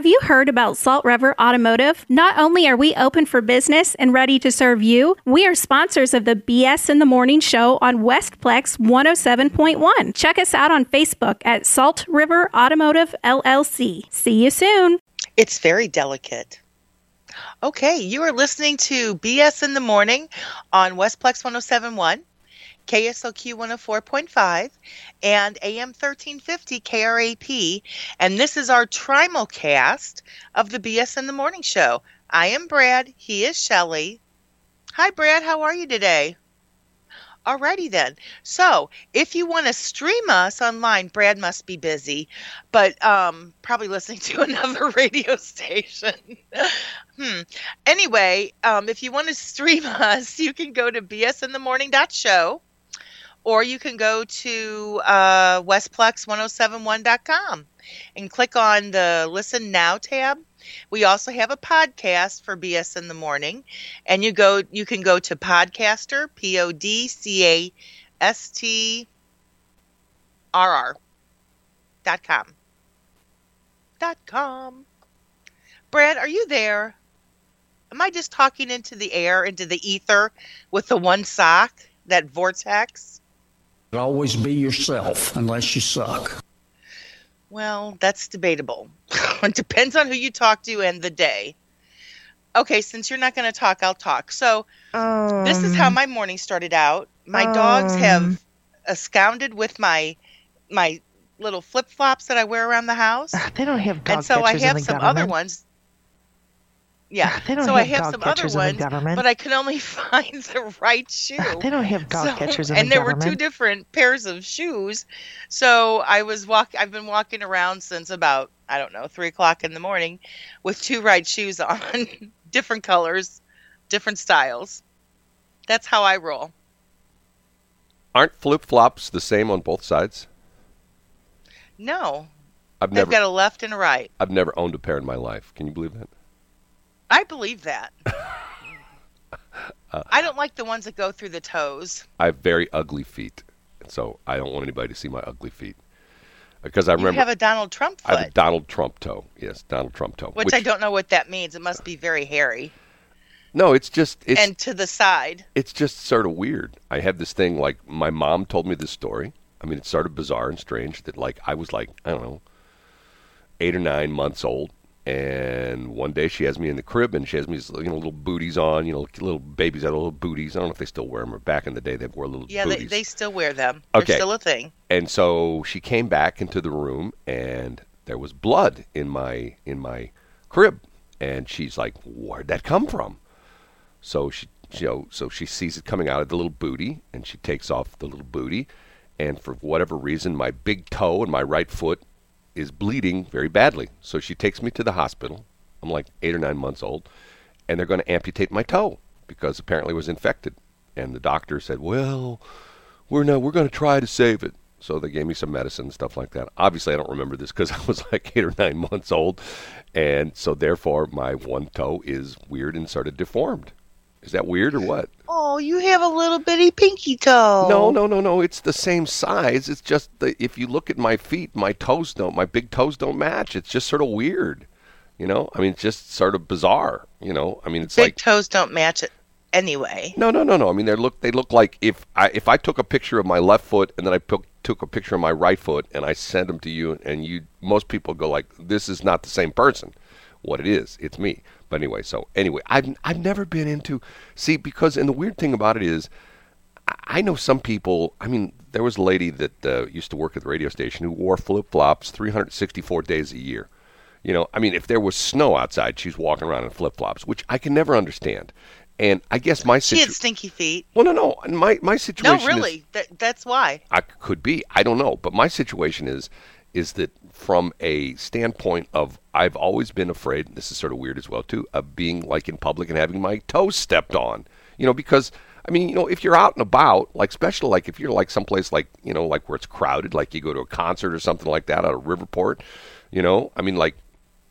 Have you heard about Salt River Automotive? Not only are we open for business and ready to serve you, we are sponsors of the BS in the Morning show on Westplex 107.1. Check us out on Facebook at Salt River Automotive LLC. See you soon. It's very delicate. Okay, you are listening to BS in the Morning on Westplex 1071. KSLQ 104.5 and AM 1350 KRAP. And this is our trimulcast of the BS in the Morning Show. I am Brad. He is Shelly. Hi, Brad. How are you today? Alrighty then. So, if you want to stream us online, Brad must be busy, but um, probably listening to another radio station. hmm. Anyway, um, if you want to stream us, you can go to bsinthemorning.show or you can go to uh, westplex1071.com and click on the Listen Now tab. We also have a podcast for BS in the morning, and you go you can go to Podcaster P O D C A S T R R dot com dot com. Brad, are you there? Am I just talking into the air, into the ether, with the one sock, that vortex? Always be yourself unless you suck. Well, that's debatable. it depends on who you talk to and the day. Okay, since you're not going to talk, I'll talk. So, um, this is how um, my morning started out. My um, dogs have absconded with my my little flip flops that I wear around the house. They don't have dog And so I have some government. other ones yeah. They don't so have I have some other ones, but I could only find the right shoe. They don't have dog so, catchers in and the there government. were two different pairs of shoes. So I was walk. I've been walking around since about I don't know three o'clock in the morning, with two right shoes on, different colors, different styles. That's how I roll. Aren't flip flops the same on both sides? No. I've They've never got a left and a right. I've never owned a pair in my life. Can you believe that? I believe that. uh, I don't like the ones that go through the toes. I have very ugly feet, so I don't want anybody to see my ugly feet. Because I remember you have a Donald Trump foot. I have a Donald Trump toe. Yes, Donald Trump toe. Which, which I don't know what that means. It must be very hairy. No, it's just it's and to the side. It's just sort of weird. I have this thing like my mom told me this story. I mean, it's sort of bizarre and strange that like I was like I don't know eight or nine months old, and one day she has me in the crib and she has me, you know, little booties on, you know, little babies have little booties. I don't know if they still wear them or back in the day they wore little yeah, booties. Yeah, they, they still wear them. They're okay. still a thing. And so she came back into the room and there was blood in my in my crib. And she's like, Where'd that come from? So she you know, so she sees it coming out of the little booty and she takes off the little booty and for whatever reason my big toe and my right foot is bleeding very badly. So she takes me to the hospital. I'm like eight or nine months old, and they're going to amputate my toe because apparently it was infected. And the doctor said, "Well, we're not. We're going to try to save it." So they gave me some medicine and stuff like that. Obviously, I don't remember this because I was like eight or nine months old, and so therefore my one toe is weird and sort of deformed. Is that weird or what? Oh, you have a little bitty pinky toe. No, no, no, no. It's the same size. It's just that if you look at my feet, my toes don't, my big toes don't match. It's just sort of weird. You know, I mean, it's just sort of bizarre. You know, I mean, it's big like toes don't match it anyway. No, no, no, no. I mean, they look they look like if I if I took a picture of my left foot and then I took took a picture of my right foot and I sent them to you and you most people go like, this is not the same person. What it is, it's me. But anyway, so anyway, I've I've never been into see because and the weird thing about it is, I know some people. I mean, there was a lady that uh, used to work at the radio station who wore flip flops 364 days a year. You know, I mean, if there was snow outside, she's walking around in flip flops, which I can never understand. And I guess my situation. She had stinky feet. Well, no, no. My my situation. No, really. Is, that, that's why. I could be. I don't know. But my situation is is that from a standpoint of I've always been afraid, this is sort of weird as well too, of being like in public and having my toes stepped on. You know, because I mean, you know, if you're out and about, like especially like if you're like someplace like, you know, like where it's crowded, like you go to a concert or something like that out of Riverport, you know, I mean like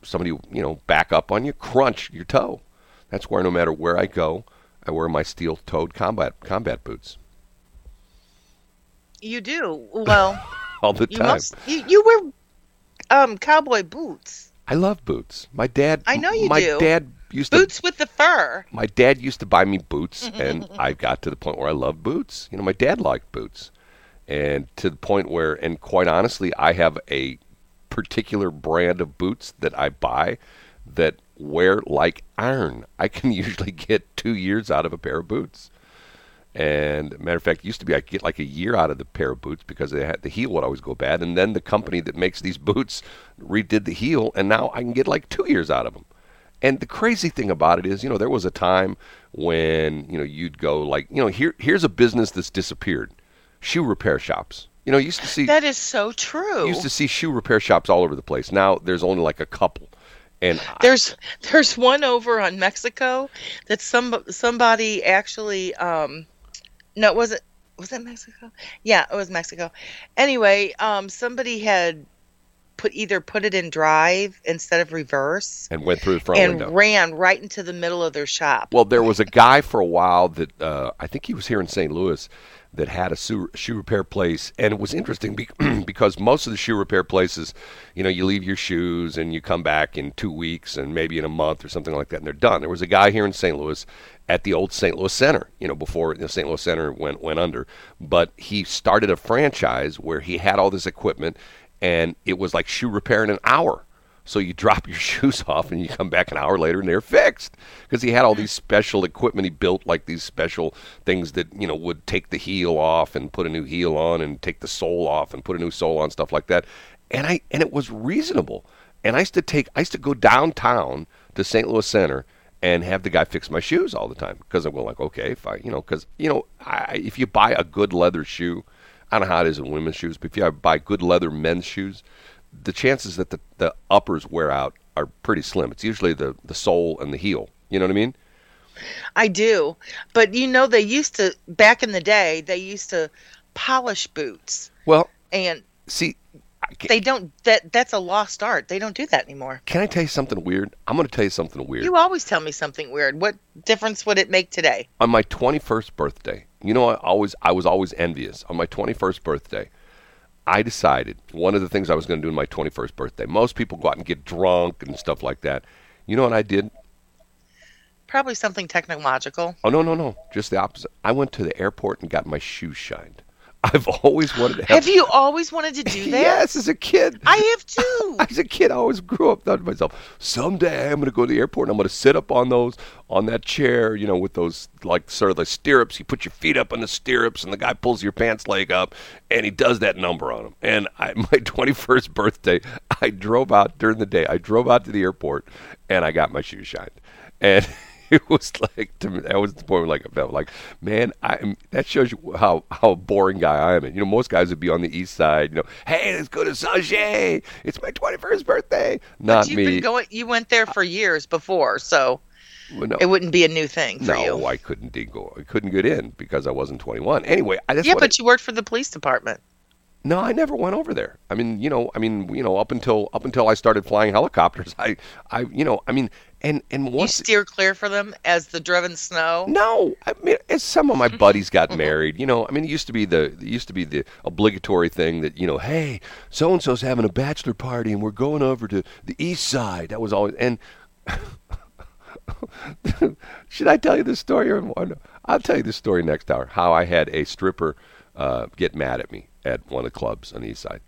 somebody, you know, back up on you, crunch your toe. That's where no matter where I go, I wear my steel-toed combat combat boots. You do. Well, all the you time. Must, you, you wear um, cowboy boots. I love boots. My dad. I know you my do. dad used to. Boots with the fur. My dad used to buy me boots, and I got to the point where I love boots. You know, my dad liked boots, and to the point where, and quite honestly, I have a particular brand of boots that I buy that wear like iron. I can usually get two years out of a pair of boots. And matter of fact, it used to be I get like a year out of the pair of boots because they had the heel would always go bad, and then the company that makes these boots redid the heel, and now I can get like two years out of them. And the crazy thing about it is, you know, there was a time when you know you'd go like, you know, here here's a business that's disappeared, shoe repair shops. You know, you used to see That is so true. used to see shoe repair shops all over the place. Now there's only like a couple, and I- There's there's one over on Mexico that some somebody actually um no it was it was it Mexico? Yeah, it was Mexico. Anyway, um somebody had put either put it in drive instead of reverse and went through the front and window. ran right into the middle of their shop. Well, there was a guy for a while that uh, I think he was here in St. Louis that had a shoe, shoe repair place, and it was interesting because most of the shoe repair places, you know, you leave your shoes and you come back in two weeks and maybe in a month or something like that, and they're done. There was a guy here in St. Louis at the old St. Louis Center, you know, before the St. Louis Center went went under, but he started a franchise where he had all this equipment, and it was like shoe repair in an hour. So you drop your shoes off and you come back an hour later and they're fixed because he had all these special equipment he built, like these special things that you know would take the heel off and put a new heel on and take the sole off and put a new sole on, stuff like that. And I and it was reasonable. And I used to take, I used to go downtown to St. Louis Center and have the guy fix my shoes all the time because I'm going like, okay, fine, you know, because you know, I, if you buy a good leather shoe, I don't know how it is in women's shoes, but if you buy good leather men's shoes, the chances that the, the uppers wear out are pretty slim. It's usually the, the sole and the heel. You know what I mean? I do. But you know they used to back in the day they used to polish boots Well, and see, they don't that that's a lost art. They don't do that anymore. can I tell you something weird? I'm going to tell you something weird. You always tell me something weird. What difference would it make today? on my 21st birthday, you know, I always I was always envious. On my 21st birthday, I decided one of the things I was going to do on my 21st birthday. Most people go out and get drunk and stuff like that. You know what I did? Probably something technological. Oh no, no, no, just the opposite. I went to the airport and got my shoes shined. I've always wanted to have. Have you always wanted to do that? yes, as a kid. I have too. As a kid, I always grew up thought to myself, someday I'm going to go to the airport and I'm going to sit up on those, on that chair, you know, with those, like, sort of the stirrups. You put your feet up on the stirrups and the guy pulls your pants leg up and he does that number on them. And I, my 21st birthday, I drove out during the day. I drove out to the airport and I got my shoes shined. And it was like to me, that was the point where like I felt like, man, I that shows you how how boring guy I am. And you know, most guys would be on the east side. You know, hey, let's go to Saint It's my twenty first birthday. Not You've me. been going. You went there for years before, so Well, no, it wouldn't be a new thing for no, you. I couldn't go. I couldn't get in because I wasn't twenty one. Anyway, I, yeah, but you worked for the police department. No, I never went over there. I mean, you know, I mean, you know, up until up until I started flying helicopters, I, I, you know, I mean, and and You steer clear for them as the driven snow. No, I mean, as some of my buddies got married, you know, I mean, it used to be the it used to be the obligatory thing that you know, hey, so and so's having a bachelor party and we're going over to the east side. That was always and. Should I tell you this story or or no? I'll tell you this story next hour. How I had a stripper uh, get mad at me at one of the clubs on the east side,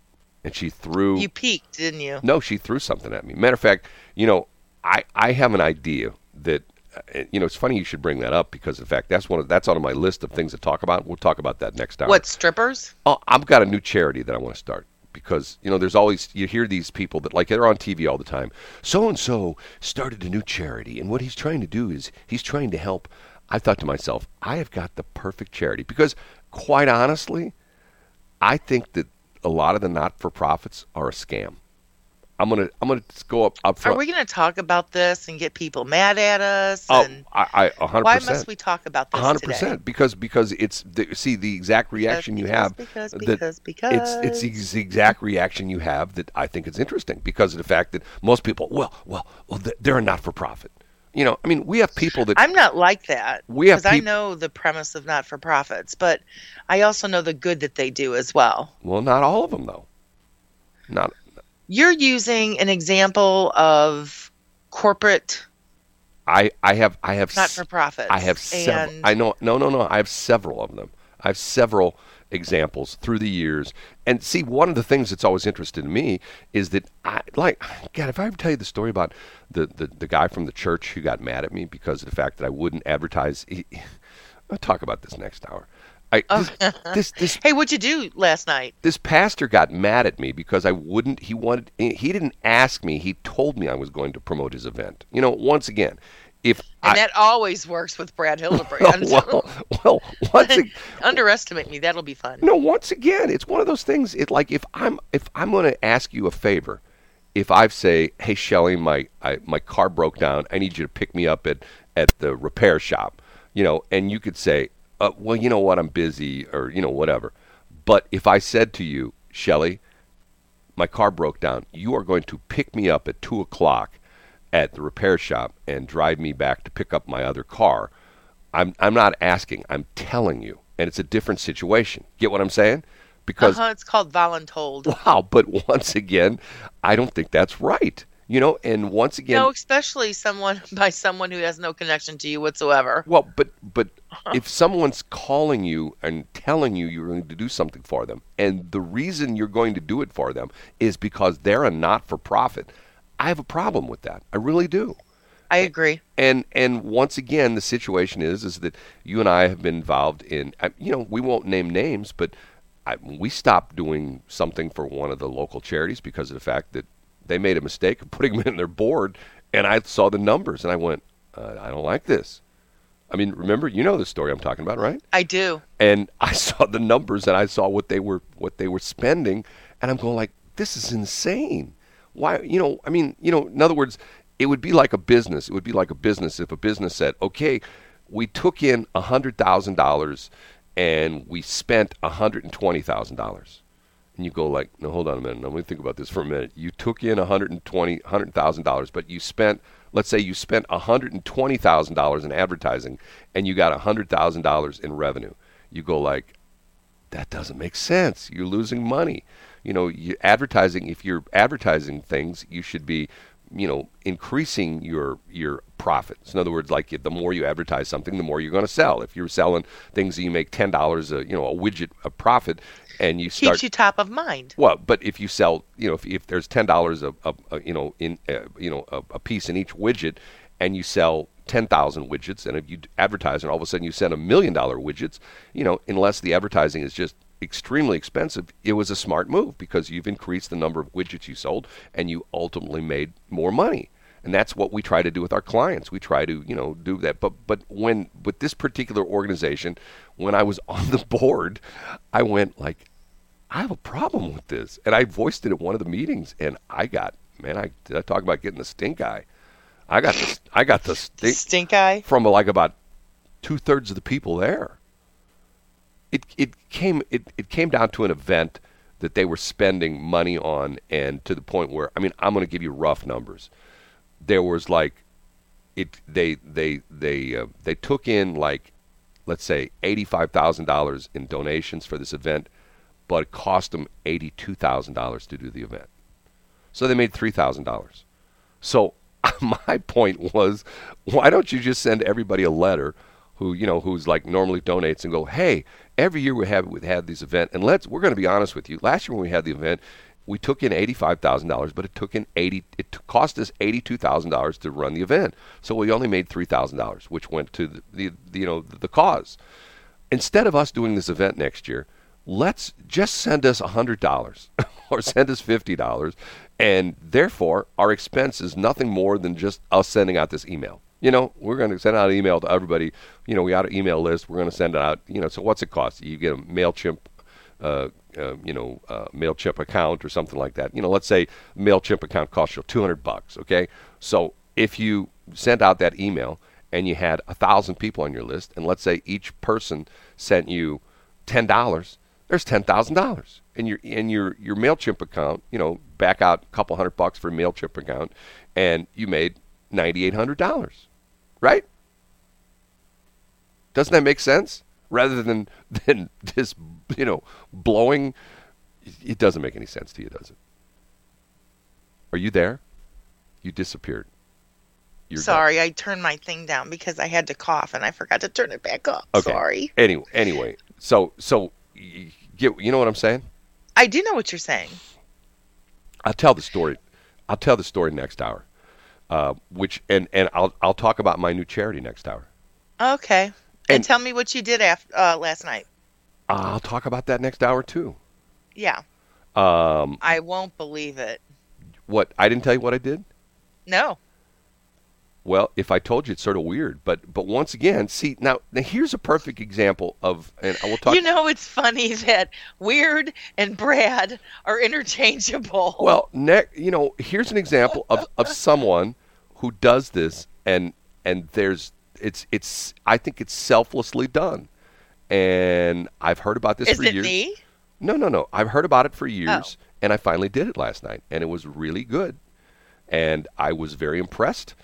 and she threw. You peeked, didn't you? No, she threw something at me. Matter of fact, you know, I I have an idea that uh, you know it's funny you should bring that up because in fact that's one of, that's on my list of things to talk about. We'll talk about that next time. What strippers? Oh, I've got a new charity that I want to start because you know there's always you hear these people that like they're on TV all the time. So and so started a new charity, and what he's trying to do is he's trying to help. I thought to myself, I have got the perfect charity because, quite honestly, I think that a lot of the not-for-profits are a scam. I'm gonna I'm gonna go up up Are we going to talk about this and get people mad at us? Oh, and I, I, a hundred why must we talk about this 100 percent because because it's the, see the exact reaction you have because, that because, it's it's the exact reaction you have that I think is interesting because of the fact that most people well well well they're a not for profit you know I mean we have people that I'm not like that We have because I know the premise of not for profits, but I also know the good that they do as well. well not all of them though not You're using an example of corporate, I I have I have not for profits. I have several. I know. No, no, no. I have several of them. I have several examples through the years. And see, one of the things that's always interested in me is that I like. God, if I ever tell you the story about the the, the guy from the church who got mad at me because of the fact that I wouldn't advertise. He, I'll talk about this next hour. I Oh. this, this this hey, what'd you do last night? this pastor got mad at me because I wouldn't. He wanted. He didn't ask me. He told me I was going to promote his event. You know, once again, if And I, that always works with Brad Hildebrand. well, well, once again, Underestimate me. That'll be fun. no, once again, it's one of those things. It like if I'm if I'm going to ask you a favor, if I say, "Hey, Shelly, my I, my car broke down. I need you to pick me up at at the repair shop," you know, and you could say, uh, "Well, you know what, I'm busy," or you know, whatever. But if I said to you, Shelly, my car broke down. You are going to pick me up at two o'clock at the repair shop and drive me back to pick up my other car. I'm I'm not asking. I'm telling you, and it's a different situation. Get what I'm saying? Because Uh-huh, it's called voluntold. wow, but once again, I don't think that's right. You know, and once again, No, especially someone by someone who has no connection to you whatsoever. Well, but but if someone's calling you and telling you you're going to do something for them, and the reason you're going to do it for them is because they're a not-for-profit, I have a problem with that. I really do. I agree. And and once again, the situation is is that you and I have been involved in. You know, we won't name names, but I, we stopped doing something for one of the local charities because of the fact that they made a mistake of putting them in their board, and I saw the numbers and I went, uh, I don't like this. I mean, remember, you know the story I'm talking about, right? I do. and I saw the numbers and I saw what they were what they were spending and I'm going like this is insane. Why you know, I mean, you know, in other words, it would be like a business. It would be like a business if a business said, "Okay, we took in $100,000 and we spent $120,000." And you go like, "No, hold on a minute. Let me think about this for a minute. You took in 120 $100,000, but you spent let's say you spent $120,000 in advertising and you got $100,000 in revenue." You go like, that doesn't make sense. You're losing money. You know, you advertising. If you're advertising things, you should be, you know, increasing your your profits. In other words, like the more you advertise something, the more you're going to sell. If you're selling things that you make ten dollars, a you know, a widget, a profit, and you start Keeps you top of mind. well, but if you sell, you know, if, if there's ten dollars a, a, a, you know, in uh, you know, a, a piece in each widget, and you sell ten thousand widgets, and if you advertise, and all of a sudden you sell a million dollar widgets, you know, unless the advertising is just extremely expensive, it was a smart move because you've increased the number of widgets you sold, and you ultimately made more money. And that's what we try to do with our clients. We try to, you know, do that. But but when with this particular organization, when I was on the board, I went like, I have a problem with this. And I voiced it at one of the meetings and I got man, I did I talk about getting the stink eye. I got the I got the stink Stink eye. from like about two thirds of the people there. It it came it, it came down to an event that they were spending money on and to the point where I mean I'm going to give you rough numbers. There was like it they they they uh, they took in like let's say $85,000 in donations for this event, but it cost them $82,000 to do the event. So they made $3,000. So my point was, why don't you just send everybody a letter who, you know, who's like normally donates and go, "Hey, every year we have we have this event and let's we're going to be honest with you. Last year when we had the event, we took in $85,000, but it took in 80 it t- cost us $82,000 to run the event. So we only made $3,000, which went to the, the, the you know, the cause. Instead of us doing this event next year, let's just send us $100 or send us $50 and therefore our expense is nothing more than just us sending out this email you know we're going to send out an email to everybody. You know we got an email list. We're going to send it out. You know so what's it cost? You get a mailchimp uh, uh, you know uh, mailchimp account or something like that. You know let's say mailchimp account costs you 200 bucks okay? So if you sent out that email and you had a thousand people on your list and let's say each person sent you ten dollars there's ten thousand dollars in your in your your Mailchimp account. You know, back out a couple hundred bucks for a Mailchimp account, and you made ninety eight hundred dollars, right? Doesn't that make sense? Rather than than this, you know, blowing, it doesn't make any sense to you, does it? Are you there? You disappeared. You're. Sorry, I turned my thing down because I had to cough and I forgot to turn it back up. Okay. Sorry. Anyway, anyway, so so you, you know what I'm saying? I do know what you're saying. I'll tell the story. I'll tell the story next hour. Uh, which and and I'll I'll talk about my new charity next hour. Okay. And, And- tell me what you did after uh, last night. I'll talk about that next hour too. Yeah. Um, I won't believe it. what I didn't tell you what I did. No. Well, if I told you, it's sort of weird. But but once again, see now, now here's a perfect example of, and I will talk. You know, it's funny that Weird and Brad are interchangeable. Well, ne- you know, here's an example of, of someone who does this, and and there's it's it's I think it's selflessly done, and I've heard about this is for it years. me? No, no, no. I've heard about it for oh. years, Oh. and I finally did it last night, and it was really good, and I was very impressed.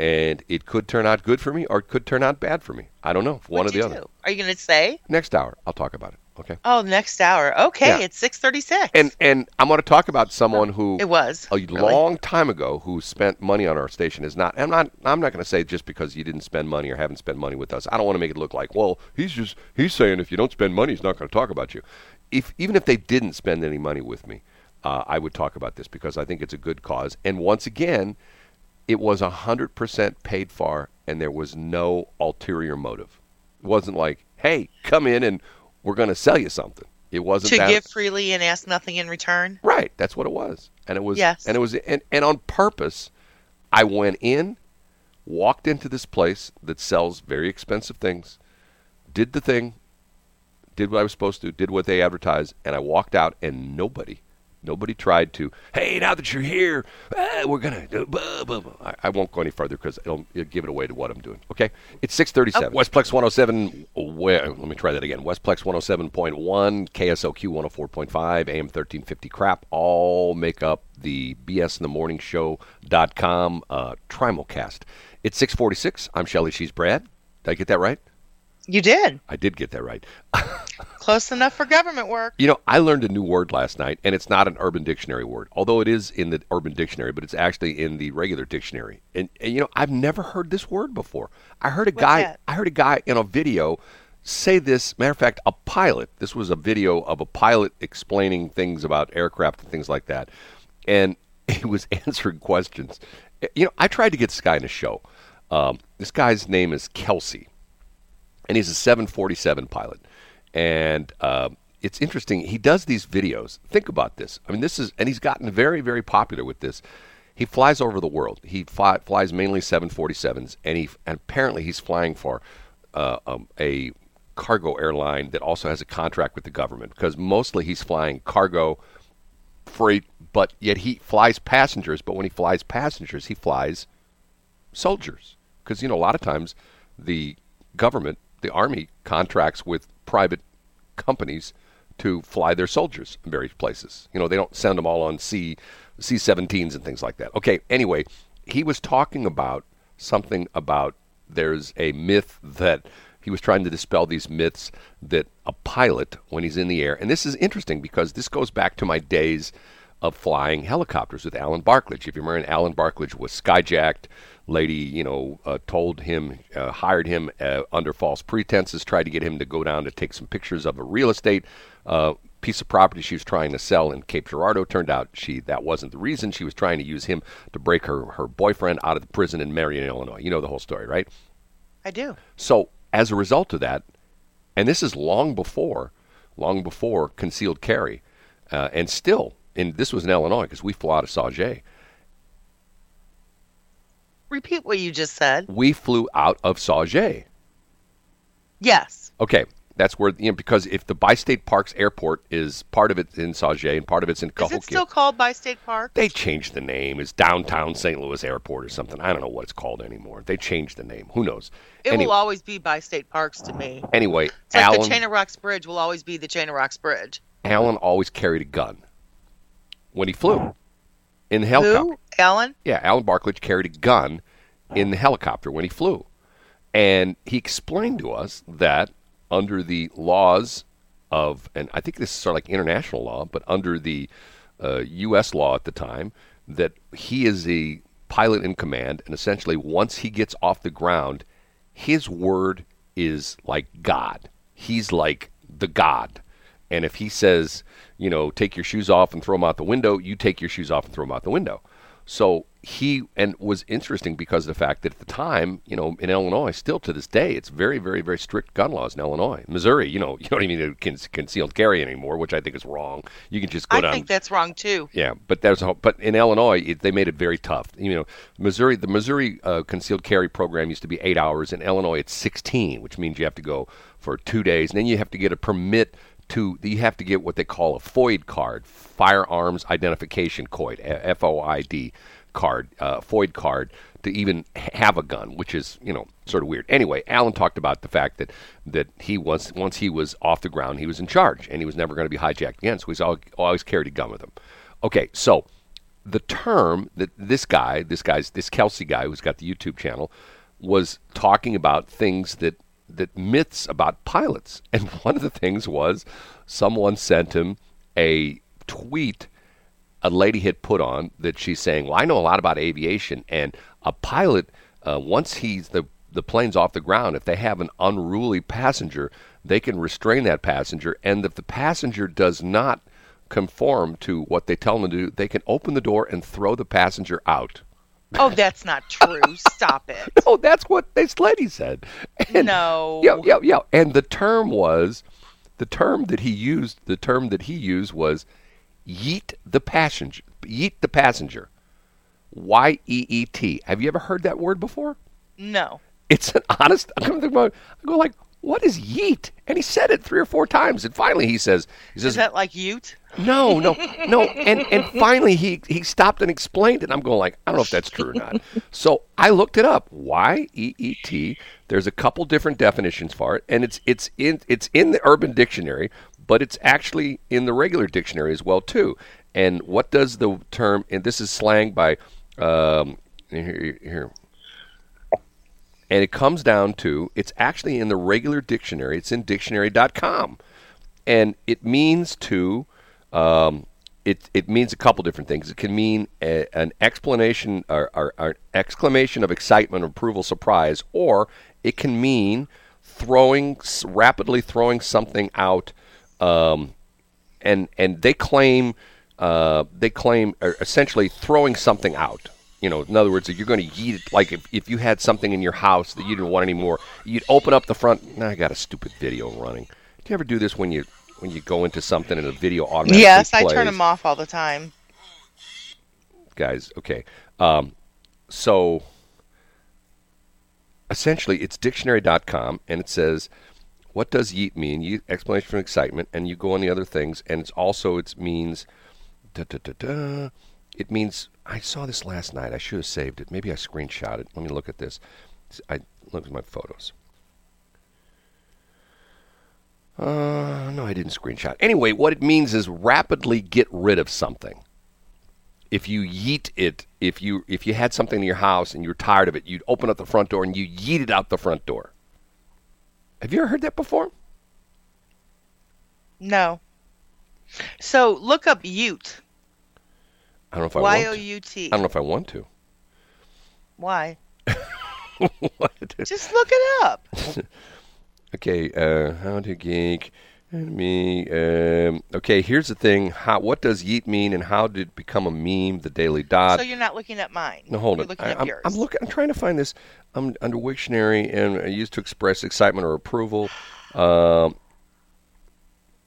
And it could turn out good for me, or it could turn out bad for me. I don't know. One What'd or the you other. do? Are you going to say? Next hour, I'll talk about it. Okay. Oh, next hour. Okay, Yeah. it's six thirty-six. And and I'm going to talk about someone who it was a really. long time ago who spent money on our station is not I'm not I'm not going to say just because you didn't spend money or haven't spent money with us. I don't want to make it look like, well, he's just he's saying if you don't spend money, he's not going to talk about you. If even if they didn't spend any money with me, uh, I would talk about this because I think it's a good cause. And once again, it was 100% paid for and there was no ulterior motive. It wasn't like, "Hey, come in and we're going to sell you something." It wasn't to that give freely and ask nothing in return. Right, that's what it was, and it was, Yes. and it was, and, and on purpose, I went in, walked into this place that sells very expensive things, did the thing, did what I was supposed to, did what they advertised, and I walked out, and nobody, nobody tried to, hey, now that you're here, ah, we're gonna, do blah, blah, blah." I, I won't go any further because it'll, it'll give it away to what I'm doing. Okay, it's 6:37. Westplex 107. Where? Let me try that again. Westplex 107.1, KSOQ 104.5, AM 1350. Crap, all make up the BS in the Morning Show.com uh, Trimulcast. It's 6:46. I'm Shelly. She's Brad. Did I get that right? You did I did get that right. close enough for government work. You know, I learned a new word last night, and it's not an Urban Dictionary word, although it is in the Urban Dictionary, but it's actually in the regular dictionary. And, and you know, I've never heard this word before. I heard a What's guy. that? I heard a guy in a video say this. Matter of fact, a pilot. This was a video of a pilot explaining things about aircraft and things like that, and he was answering questions. You know, I tried to get this guy in a show. Um, this guy's name is Kelsey and he's a 747 pilot. And uh, it's interesting. He does these videos. Think about this. I mean, this is, and he's gotten very, very popular with this. He flies over the world. He fly, flies mainly 747s, and he and apparently he's flying for uh, um, a cargo airline that also has a contract with the government because mostly he's flying cargo freight, but yet he flies passengers. But when he flies passengers, he flies soldiers because you know a lot of times the government, the army, contracts with private companies to fly their soldiers in various places. You know, they don't send them all on C C-17s and things like that. Okay, anyway, he was talking about something about there's a myth that he was trying to dispel these myths that a pilot when he's in the air and this is interesting because this goes back to my days of flying helicopters with Alan Barklage. If you remember, Alan Barklage was skyjacked. Lady, you know, uh, told him, uh, hired him uh, under false pretenses, tried to get him to go down to take some pictures of a real estate uh, piece of property she was trying to sell in Cape Girardeau. Turned out she that wasn't the reason. She was trying to use him to break her her boyfriend out of the prison in Marion, Illinois. You know the whole story, right? I do. So as a result of that, and this is long before, long before concealed carry, uh, and still, and this was in Illinois because we flew out of Sauget. Repeat what you just said. We flew out of Sauget. Yes. Okay, that's where you know because if the Bi-State Parks Airport is part of it in Sauget and part of it's in Is Cahokia, it still called Bi-State Park? they changed the name. It's downtown St. Louis Airport or something. I don't know what it's called anymore. They changed the name. Who knows? It Any- will always be Bi-State Parks to me. anyway, It's like Alan the Chain of Rocks Bridge will always be the Chain of Rocks Bridge. Alan always carried a gun when he flew in the helicopter. Who? Alan? Yeah, Alan Barklage carried a gun in the helicopter when he flew. And he explained to us that under the laws of, and I think this is sort of like international law, but under the uh, U.S. law at the time, that he is the pilot in command, and essentially once he gets off the ground, his word is like God. He's like the God. And if he says, you know, take your shoes off and throw them out the window, you take your shoes off and throw them out the window. So he and was interesting because of the fact that at the time, you know, in Illinois, still to this day, it's very, very, very strict gun laws in Illinois. Missouri, you know, you don't even need to concealed carry anymore, which I think is wrong. You can just go I down. think that's wrong too. Yeah, but there's a, but in Illinois it, they made it very tough. You know, Missouri the Missouri uh, concealed carry program used to be eight hours. In Illinois, it's 16, which means you have to go for two days, and then you have to get a permit to. You have to get what they call a FOID card, firearms identification code, F O I D card, uh, FOID card, to even have a gun, which is you know sort of weird. Anyway, Alan talked about the fact that that he once once he was off the ground, he was in charge, and he was never going to be hijacked again. So he's al- always carried a gun with him. Okay, so the term that this guy, this guy's this Kelsey guy who's got the YouTube channel, was talking about things that that myths about pilots, and one of the things was someone sent him a tweet a lady had put on that she's saying, "Well, I know a lot about aviation, and a pilot, uh, once he's the the plane's off the ground, if they have an unruly passenger, they can restrain that passenger, and if the passenger does not conform to what they tell them to do, they can open the door and throw the passenger out." Oh, that's not true. Stop it. Oh, that's what this lady said. And, No. Yeah, yeah, yeah. And the term was, the term that he used, the term that he used was, yeet the passenger. Yeet the passenger. Y E E T. Have you ever heard that word before? No. It's an honest. I'm going to think about. I go like, what is yeet? And he said it three or four times, and finally he says, he says, Is that like Ute? no, no, no. And and finally he he stopped and explained it. I'm going like, I don't know if that's true or not. So I looked it up. Y E E T. There's a couple different definitions for it, and it's it's in it's in the Urban Dictionary, but it's actually in the regular dictionary as well too. And what does the term? And this is slang by um, here here. And it comes down to it's actually in the regular dictionary. It's in dictionary.com and it means to um, it, it means a couple different things. It can mean a, an explanation or, or, or exclamation of excitement, approval, surprise, or it can mean throwing rapidly throwing something out. Um, and and they claim uh, they claim uh, essentially throwing something out. You know, in other words, if you're going to yeet it, like if, if you had something in your house that you didn't want anymore, you'd open up the front. Now I got a stupid video running. Do you ever do this when you when you go into something and a video automatically Yes, I turn them off all the time. guys. Okay, um, so essentially, it's dictionary.com, and it says, "What does yeet mean?" You, explanation for excitement, and you go on the other things, and it's also it means, da, da, da, da, it means. I saw this last night. I should have saved it. Maybe I screenshot it. Let me look at this. I look at my photos. Uh, no, I didn't screenshot. Anyway, what it means is rapidly get rid of something if you yeet it, if you if you had something in your house and you're tired of it, you'd open up the front door and you yeet it out the front door. Have you ever heard that before? No. So look up Ute. I don't know if I Y O want to. U T. I don't know if I want to. Why? What? Just look it up. okay, uh, how to geek and me. Um, okay, here's the thing. How what does yeet mean and how did it become a meme? The Daily Dot. So you're not looking at mine. No, hold looking I, am yours. I'm looking. I'm trying to find this I'm under Wiktionary and uh, used to express excitement or approval. Um,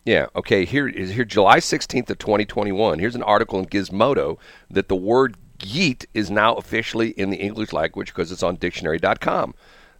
yeah. Okay. Here is here July 16th of 2021. Here's an article in Gizmodo that the word yeet is now officially in the English language because it's on Dictionary.com.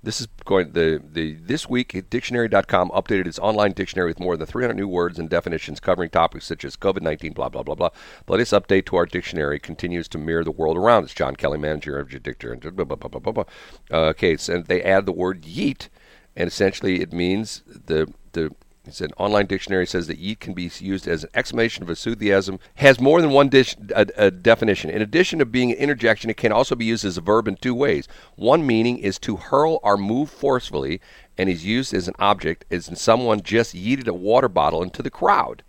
This is going the the this week Dictionary.com updated its online dictionary with more than 300 new words and definitions covering topics such as COVID-19, blah blah blah blah. The latest update to our dictionary continues to mirror the world around us. John Kelly, manager of Dictionary. Blah, blah, blah, blah, blah, blah. Uh, okay, so they add the word yeet, and essentially it means the the it's an online dictionary says that yeet can be used as an exclamation of enthusiasm, has more than one dish, a, a definition. In addition to being an interjection, it can also be used as a verb in two ways. One meaning is to hurl or move forcefully, and is used as an object as in someone just yeeted a water bottle into the crowd.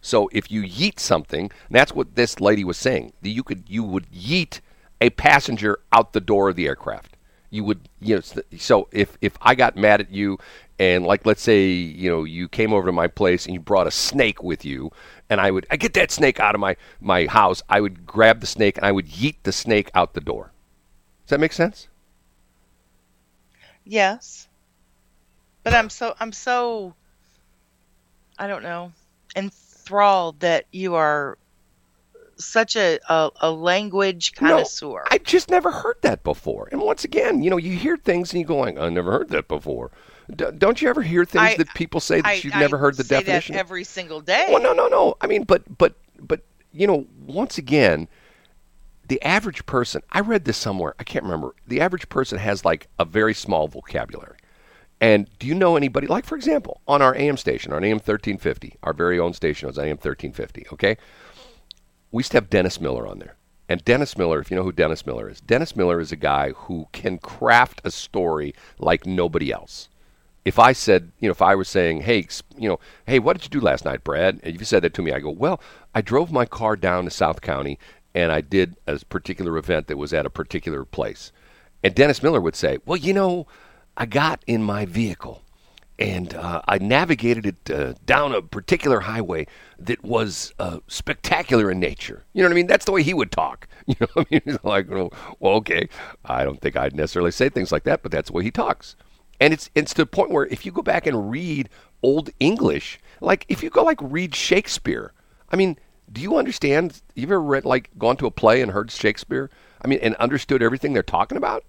So if you yeet something, that's what this lady was saying. that You could you would yeet a passenger out the door of the aircraft. You would you know so if if I got mad at you and like let's say you know you came over to my place and you brought a snake with you and I would I get that snake out of my my house, I would grab the snake and I would yeet the snake out the door. Does that make sense? Yes. But I'm so I'm so I don't know enthralled that you are such a a, a language connoisseur. I just never heard that before. And once again, you know, you hear things and you go like, I never heard that before. D- don't you ever hear things I- that people say that I- you've I never heard the definition? Every single day. Well, no, no, no. I mean, but but but you know, once again, the average person. I read this somewhere. I can't remember. The average person has like a very small vocabulary. And do you know anybody? Like, for example, on our AM station, on AM thirteen fifty, our very own station was AM thirteen fifty. Okay, we used to have Dennis Miller on there. And Dennis Miller, if you know who Dennis Miller is, Dennis Miller is a guy who can craft a story like nobody else. If I said, you know, if I was saying, hey, you know, hey, what did you do last night, Brad? And if you said that to me, I go, well, I drove my car down to South County and I did a particular event that was at a particular place. And Dennis Miller would say, well, you know, I got in my vehicle and uh, I navigated it uh, down a particular highway that was uh, spectacular in nature. You know what I mean? That's the way he would talk. You know, I mean, He's like, well, well, okay, I don't think I'd necessarily say things like that, but that's the way he talks. And it's it's to the point where if you go back and read old English, like if you go like read Shakespeare, I mean, do you understand? You've ever read like gone to a play and heard Shakespeare? I mean, and understood everything they're talking about?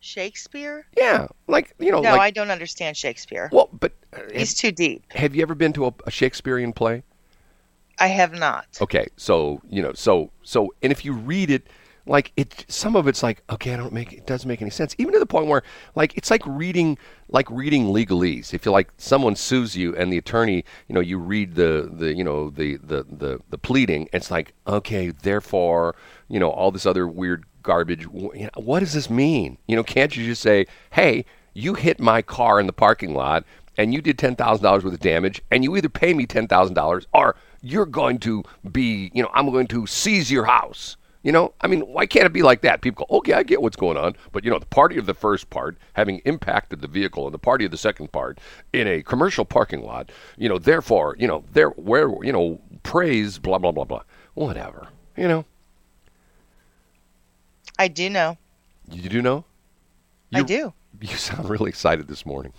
Shakespeare? Yeah, like you know, No, like I don't understand Shakespeare. well, but uh, He's too deep. Have you ever been to a, a Shakespearean play? I have not. Okay, so you know, so so, and if you read it, like it, some of it's like, okay, I don't make it doesn't make any sense. Even to the point where, like, it's like reading, like reading legalese. If you like, someone sues you, and the attorney, you know, you read the the you know the the the, the pleading. It's like, okay, therefore, you know, all this other weird garbage. What does this mean? You know, can't you just say, hey, you hit my car in the parking lot and you did ten thousand dollars worth of damage, and you either pay me ten thousand dollars or you're going to be, you know, I'm going to seize your house. You know, I mean, why can't it be like that? People go, okay, I get what's going on, but you know, the party of the first part having impacted the vehicle, and the party of the second part in a commercial parking lot, you know, therefore, you know, there where you know, praise, blah blah blah blah, whatever. You know, I do know. you do know. I do. You sound really excited this morning.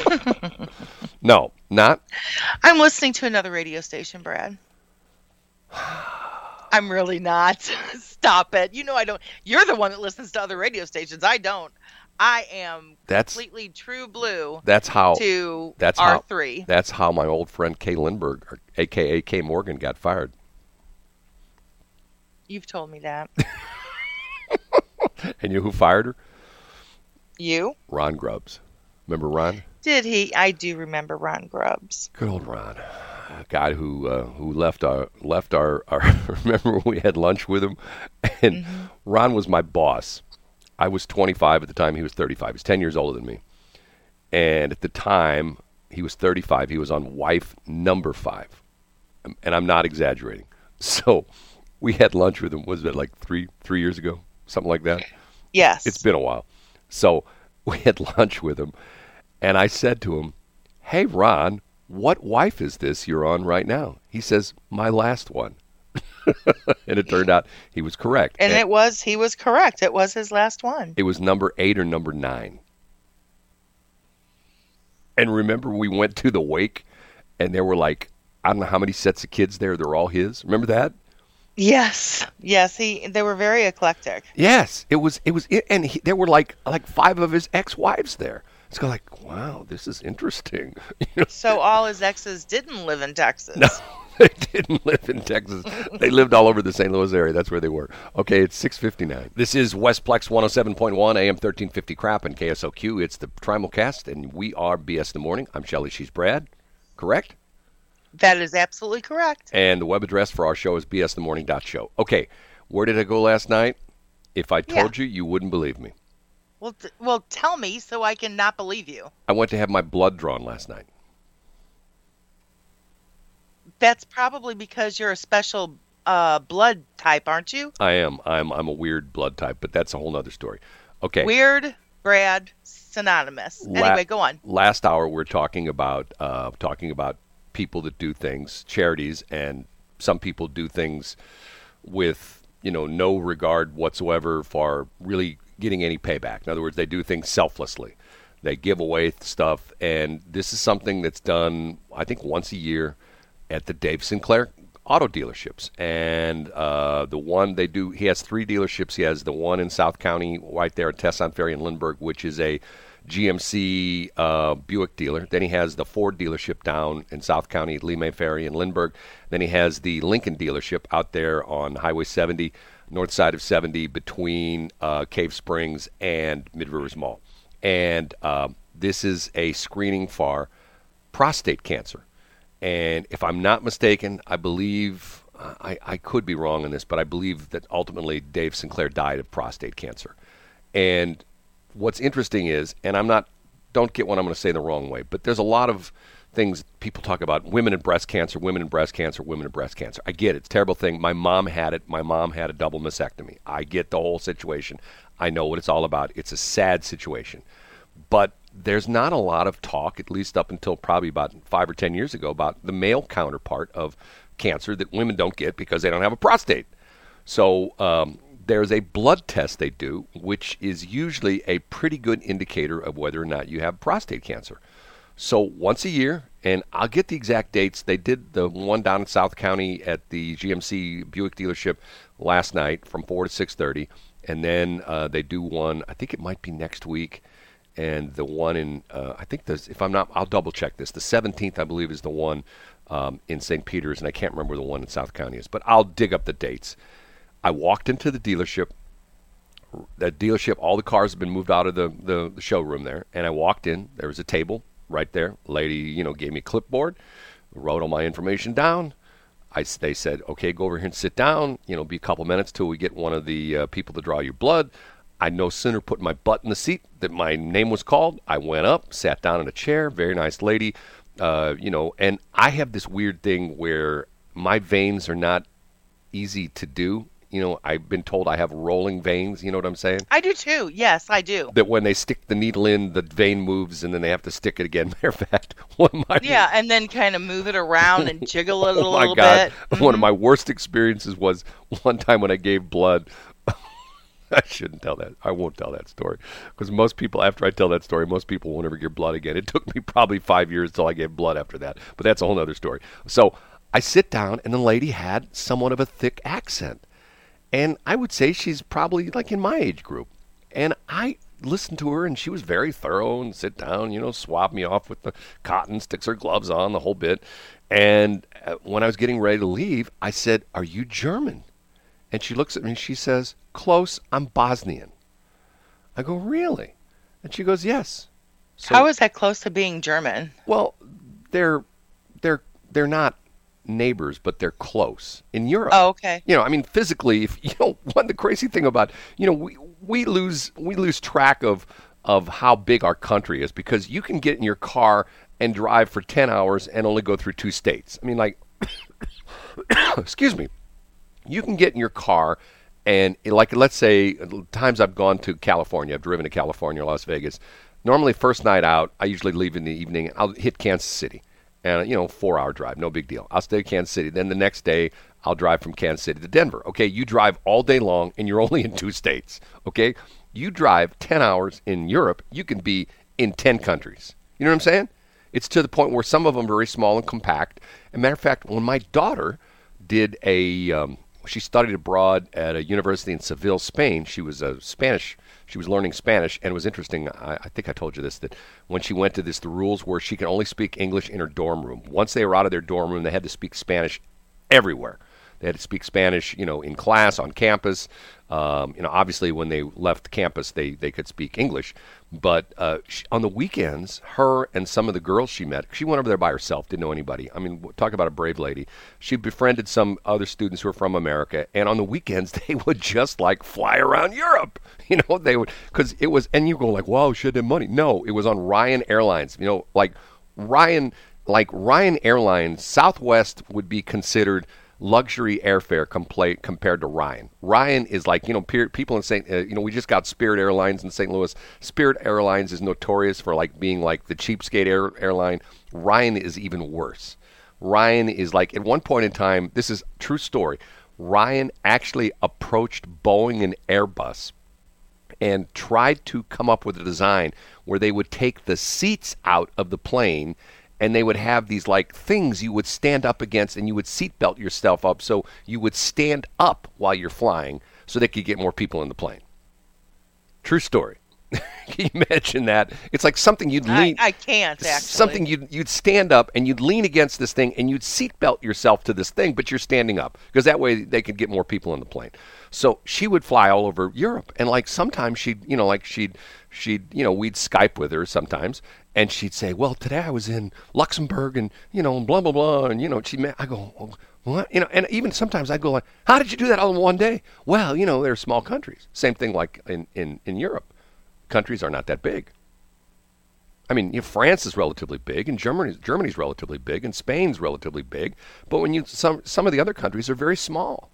no, not. I'm listening to another radio station, Brad. I'm really not. Stop it. You know I don't. You're the one that listens to other radio stations. I don't. I am That's completely true blue that's how to that's how R3. that's how my old friend Kay Lindberg, or AKA Kay Morgan, got fired. You've told me that. And you know who fired her? You? Ron Grubbs. Remember Ron? Did he? I do remember Ron Grubbs. Good old Ron, a guy who uh, who left our left our, our. remember when we had lunch with him, and Ron was my boss. I was 25 at the time. He was 35. He's 10 years older than me, and at the time he was 35. He was on wife number five, and I'm not exaggerating. So we had lunch with him. Was it like three three years ago, something like that? Yes. It's been a while. So we had lunch with him, and I said to him, Hey, Ron, what wife is this you're on right now? He says, My last one. and it turned out he was correct. and it was. He was correct. It was his last one. it was number eight or number nine. And remember, we went to the wake, and there were like, I don't know how many sets of kids there. They're all his. Remember that? Yes. Yes. He. They were very eclectic. Yes, it was. It was, and he, there were like like five of his ex-wives there. It's kind of like, wow, this is interesting. You know, So all his exes didn't live in Texas. no, they didn't live in Texas. They lived all over the St. Louis area. That's where they were. Okay, it's six fifty nine. This is Westplex one hundred seven point one AM thirteen fifty crap and KSOQ. It's the Trimulcast, and we are BS in the morning. I'm Shelly. She's Brad. Correct. That is absolutely correct. And the web address for our show is bsthemorning.show. Okay, where did I go last night? If I told you, you wouldn't believe me. Well, t- well, tell me so I can not believe you. I went to have my blood drawn last night. That's probably because you're a special uh, blood type, aren't you? I am. I'm. I'm a weird blood type, but that's a whole nother story. Okay. Weird, Brad, synonymous. La- anyway, go on. Last hour we're talking about uh, talking about people that do things, charities, and some people do things with you know no regard whatsoever for really getting any payback. In other words, they do things selflessly. They give away stuff, and this is something that's done, I think, once a year at the Dave Sinclair auto dealerships. And uh, the one they do, he has three dealerships. He has the one in South County, right there at Tesson Ferry in Lindbergh, which is a GMC uh, Buick dealer. Then he has the Ford dealership down in South County Lemay Ferry and Lindbergh. Then he has the Lincoln dealership out there on Highway 70, north side of 70, between uh, Cave Springs and Mid Rivers Mall. And uh, this is a screening for prostate cancer. And if I'm not mistaken, I believe, I, I could be wrong on this, but I believe that ultimately Dave Sinclair died of prostate cancer. And what's interesting is, and I'm not, don't get what I'm going to say the wrong way, but there's a lot of things people talk about women and breast cancer, women and breast cancer, women and breast cancer. I get it. It's a terrible thing. My mom had it. My mom had a double mastectomy. I get the whole situation. I know what it's all about. It's a sad situation. But there's not a lot of talk, at least up until probably about five or ten years ago, about the male counterpart of cancer that women don't get because they don't have a prostate. So um, there's a blood test they do, which is usually a pretty good indicator of whether or not you have prostate cancer. So once a year, and I'll get the exact dates. They did the one down in South County at the GMC Buick dealership last night from four to six thirty, and then uh, they do one. I think it might be next week and the one in uh, I think this if I'm not I'll double check this. The 17th I believe is the one um, in St. Peter's, and I can't remember the one in South County is, but I'll dig up the dates. I walked into the dealership. That dealership, all the cars have been moved out of the, the, the showroom there, and I walked in. There was a table right there. Lady, you know, gave me a clipboard, wrote all my information down. I, they said, okay, go over here and sit down. You know, be a couple minutes till we get one of the uh, people to draw your blood. I no sooner put my butt in the seat that my name was called. I went up, sat down in a chair. Very nice lady, uh, you know. And I have this weird thing where my veins are not easy to do. You know, I've been told I have rolling veins. You know what I'm saying? I do too. Yes, I do. That when they stick the needle in, the vein moves, and then they have to stick it again. Matter of fact, one of my Yeah, and then kind of move it around and jiggle it a oh my little God, bit. one of Mhm. my worst experiences was one time when I gave blood. I shouldn't tell that. I won't tell that story because most people, after I tell that story, most people won't ever give blood again. It took me probably five years till I gave blood after that, but that's a whole other story. So I sit down, and the lady had somewhat of a thick accent, and I would say she's probably like in my age group, and I listened to her, and she was very thorough and sit down, you know, swab me off with the cotton, sticks her gloves on, the whole bit. And uh, when I was getting ready to leave, I said, "Are you German?" And she looks at me and she says, Close, I'm Bosnian. I go, Really? And she goes, Yes. So, How is that close to being German? well, they're they're they're not neighbors, but they're close. In Europe, Oh, okay. you know, I mean, physically, if you know, one the crazy thing about, you know, we we lose we lose track of of how big our country is because you can get in your car and drive for ten hours and only go through two states. I mean, like, excuse me, you can get in your car and like let's say times I've gone to California, I've driven to California, Las Vegas. Normally, first night out, I usually leave in the evening. I'll hit Kansas City, and you know, four hour drive, no big deal. I'll stay in Kansas City. Then the next day, I'll drive from Kansas City to Denver. Okay, you drive all day long, and you're only in two states. Okay, you drive ten hours in Europe, you can be in ten countries. You know what I'm saying? It's to the point where some of them are very small and compact. As a matter of fact, when my daughter did a, um, she studied abroad at a university in Seville, Spain. She was a Spanish. She was learning Spanish, and it was interesting. I, I think I told you this that when she went to this, the rules were she could only speak English in her dorm room. Once they were out of their dorm room, they had to speak Spanish everywhere. They had to speak Spanish, you know, in class, on campus. Um, you know, obviously, when they left campus, they, they could speak English. But uh, she, on the weekends, her and some of the girls she met, she went over there by herself, didn't know anybody. I mean, talk about a brave lady. She befriended some other students who were from America, and on the weekends, they would just like fly around Europe. You know, they would, because it was, and you go like, wow, she had that money. No, it was on Ryan Airlines. You know, like Ryan like Ryan Airlines, Southwest would be considered luxury airfare compla- compared to Ryan. Ryan is like you know pe- people in St. Uh, you know we just got Spirit Airlines in St. Louis. Spirit Airlines is notorious for like being like the cheapskate air- airline. Ryan is even worse. Ryan is like at one point in time. This is true story. Ryan actually approached Boeing and Airbus and tried to come up with a design where they would take the seats out of the plane and they would have these like things you would stand up against and you would seatbelt yourself up so you would stand up while you're flying so they could get more people in the plane. True story. Can you imagine that? It's like something you'd I, lean. I can't actually. Something you'd you'd stand up and you'd lean against this thing and you'd seatbelt yourself to this thing, but you're standing up because that way they could get more people in the plane. So she would fly all over Europe, and like sometimes she'd you know like she'd she'd you know we'd Skype with her sometimes, and she'd say, well today I was in Luxembourg and you know and blah blah blah, and you know she I go. "Oh, What you know, and even sometimes I'd go like, "How did you do that all in one day?" Well, you know, they're small countries. Same thing like in, in, in Europe countries are not that big. I mean, you know, France is relatively big, and Germany Germany's relatively big, and Spain's relatively big. But when you some some of the other countries are very small.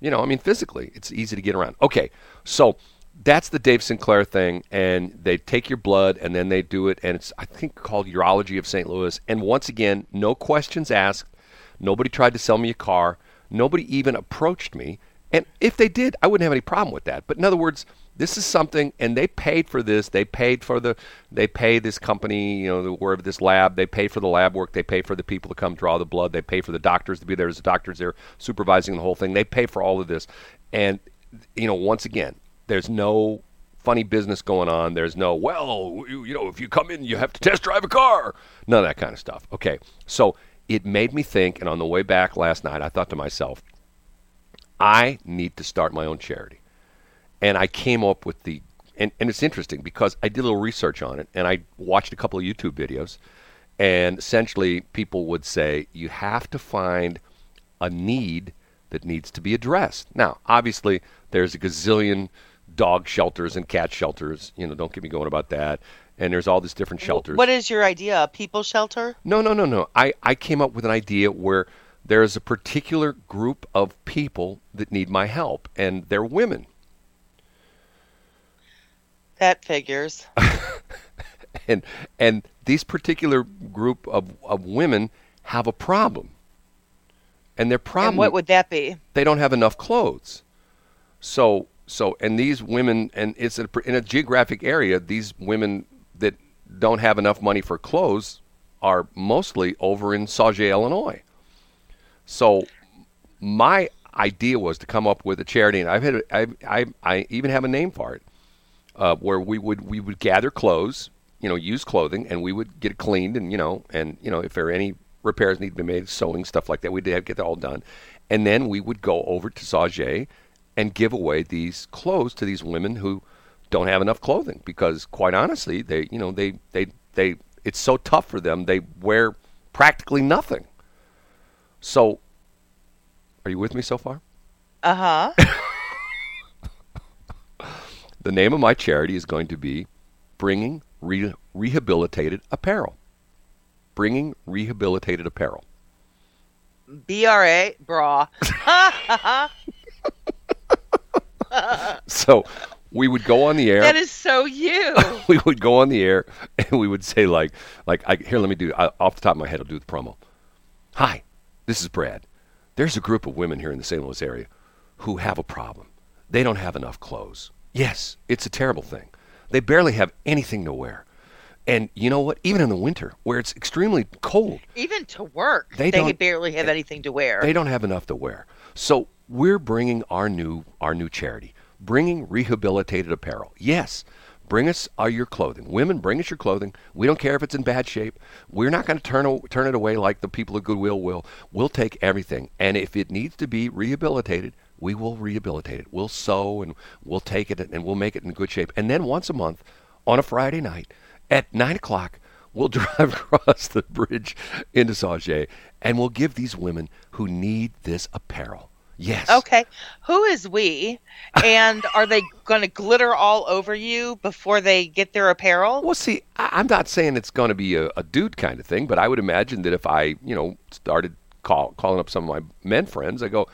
You know, I mean, physically, it's easy to get around. Okay, so that's the Dave Sinclair thing, and they take your blood, and then they do it, and it's I think called Urology of St. Louis. And once again, no questions asked. Nobody tried to sell me a car. Nobody even approached me. And if they did, I wouldn't have any problem with that. But in other words, this is something, and they paid for this. They paid for the, they pay this company, you know, the, wherever this lab. They pay for the lab work. They pay for the people to come draw the blood. They pay for the doctors to be there. As the doctors there supervising the whole thing. They pay for all of this, and you know, once again, there's no funny business going on. There's no, well, you, you know, if you come in, you have to test drive a car. None of that kind of stuff. Okay, so it made me think, and on the way back last night, I thought to myself, I need to start my own charity. And I came up with the, and, and it's interesting because I did a little research on it and I watched a couple of YouTube videos. And essentially, people would say you have to find a need that needs to be addressed. Now, obviously, there's a gazillion dog shelters and cat shelters. You know, don't get me going about that. And there's all these different shelters. What is your idea? A people shelter? No, no, no, no. I, I came up with an idea where there is a particular group of people that need my help, and they're women. That figures. And and these particular group of, of women have a problem. And their problem And what would that be? they don't have enough clothes. So so and these women and it's a, in a geographic area these women that don't have enough money for clothes are mostly over in Sauget, Illinois. So my idea was to come up with a charity, and I've had I I, I even have a name for it, uh, where we would we would gather clothes, you know, use clothing, and we would get it cleaned, and you know, and you know, if there are any repairs need to be made, sewing stuff like that, we'd have get that all done, and then we would go over to Sauget and give away these clothes to these women who don't have enough clothing because, quite honestly, they you know they they they it's so tough for them they wear practically nothing. So, are you with me so far? Uh huh. The name of my charity is going to be Bringing Re- Rehabilitated Apparel. Bringing Rehabilitated Apparel. B R A bra. So we would go on the air. That is so you. we would go on the air and we would say like like I, here let me do I, off the top of my head I'll do the promo. Hi, this is Brad. There's a group of women here in the St. Louis area who have a problem. They don't have enough clothes. Yes, it's a terrible thing. They barely have anything to wear. And you know what? Even in the winter, where it's extremely cold, Even to work, They they, barely have anything to wear. they don't have enough to wear. So we're bringing our new our new charity, bringing rehabilitated apparel. Yes, bring us uh, your clothing. Women, bring us your clothing. We don't care if it's in bad shape. We're not going to turn turn it away like the people of Goodwill will. We'll take everything, and if it needs to be rehabilitated, we will rehabilitate it. We'll sew and we'll take it and we'll make it in good shape. And then once a month, on a Friday night at nine o'clock, we'll drive across the bridge into Sauget and we'll give these women who need this apparel. Yes. Okay. Who is we? And are they going to glitter all over you before they get their apparel? Well, see, I, I'm not saying it's going to be a, a dude kind of thing, but I would imagine that if I, you know, started call, calling up some of my men friends, I go,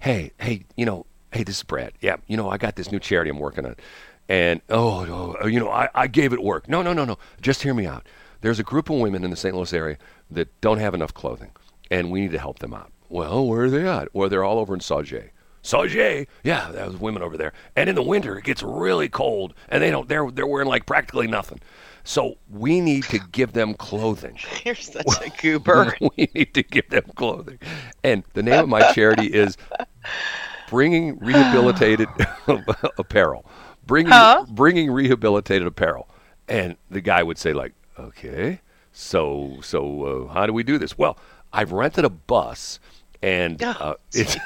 hey, hey, you know, hey, this is Brad. Yeah, you know, I got this new charity I'm working on. And, oh, oh, oh you know, I, I gave it work. No, no, no, no. Just hear me out. There's a group of women in the St. Louis area that don't have enough clothing, and we need to help them out. Well, where are they at? Well, they're all over in Sauget. Sauget, yeah, those women over there. And in the winter, it gets really cold, and they don't. They're they're wearing like practically nothing. So we need to give them clothing. You're such a goober. we need to give them clothing. And the name of my charity is Bringing Rehabilitated Apparel. Bringing Huh? bringing rehabilitated apparel. And the guy would say like, "Okay. So so uh, how do we do this?" Well, I've rented a bus and uh, Oh, it's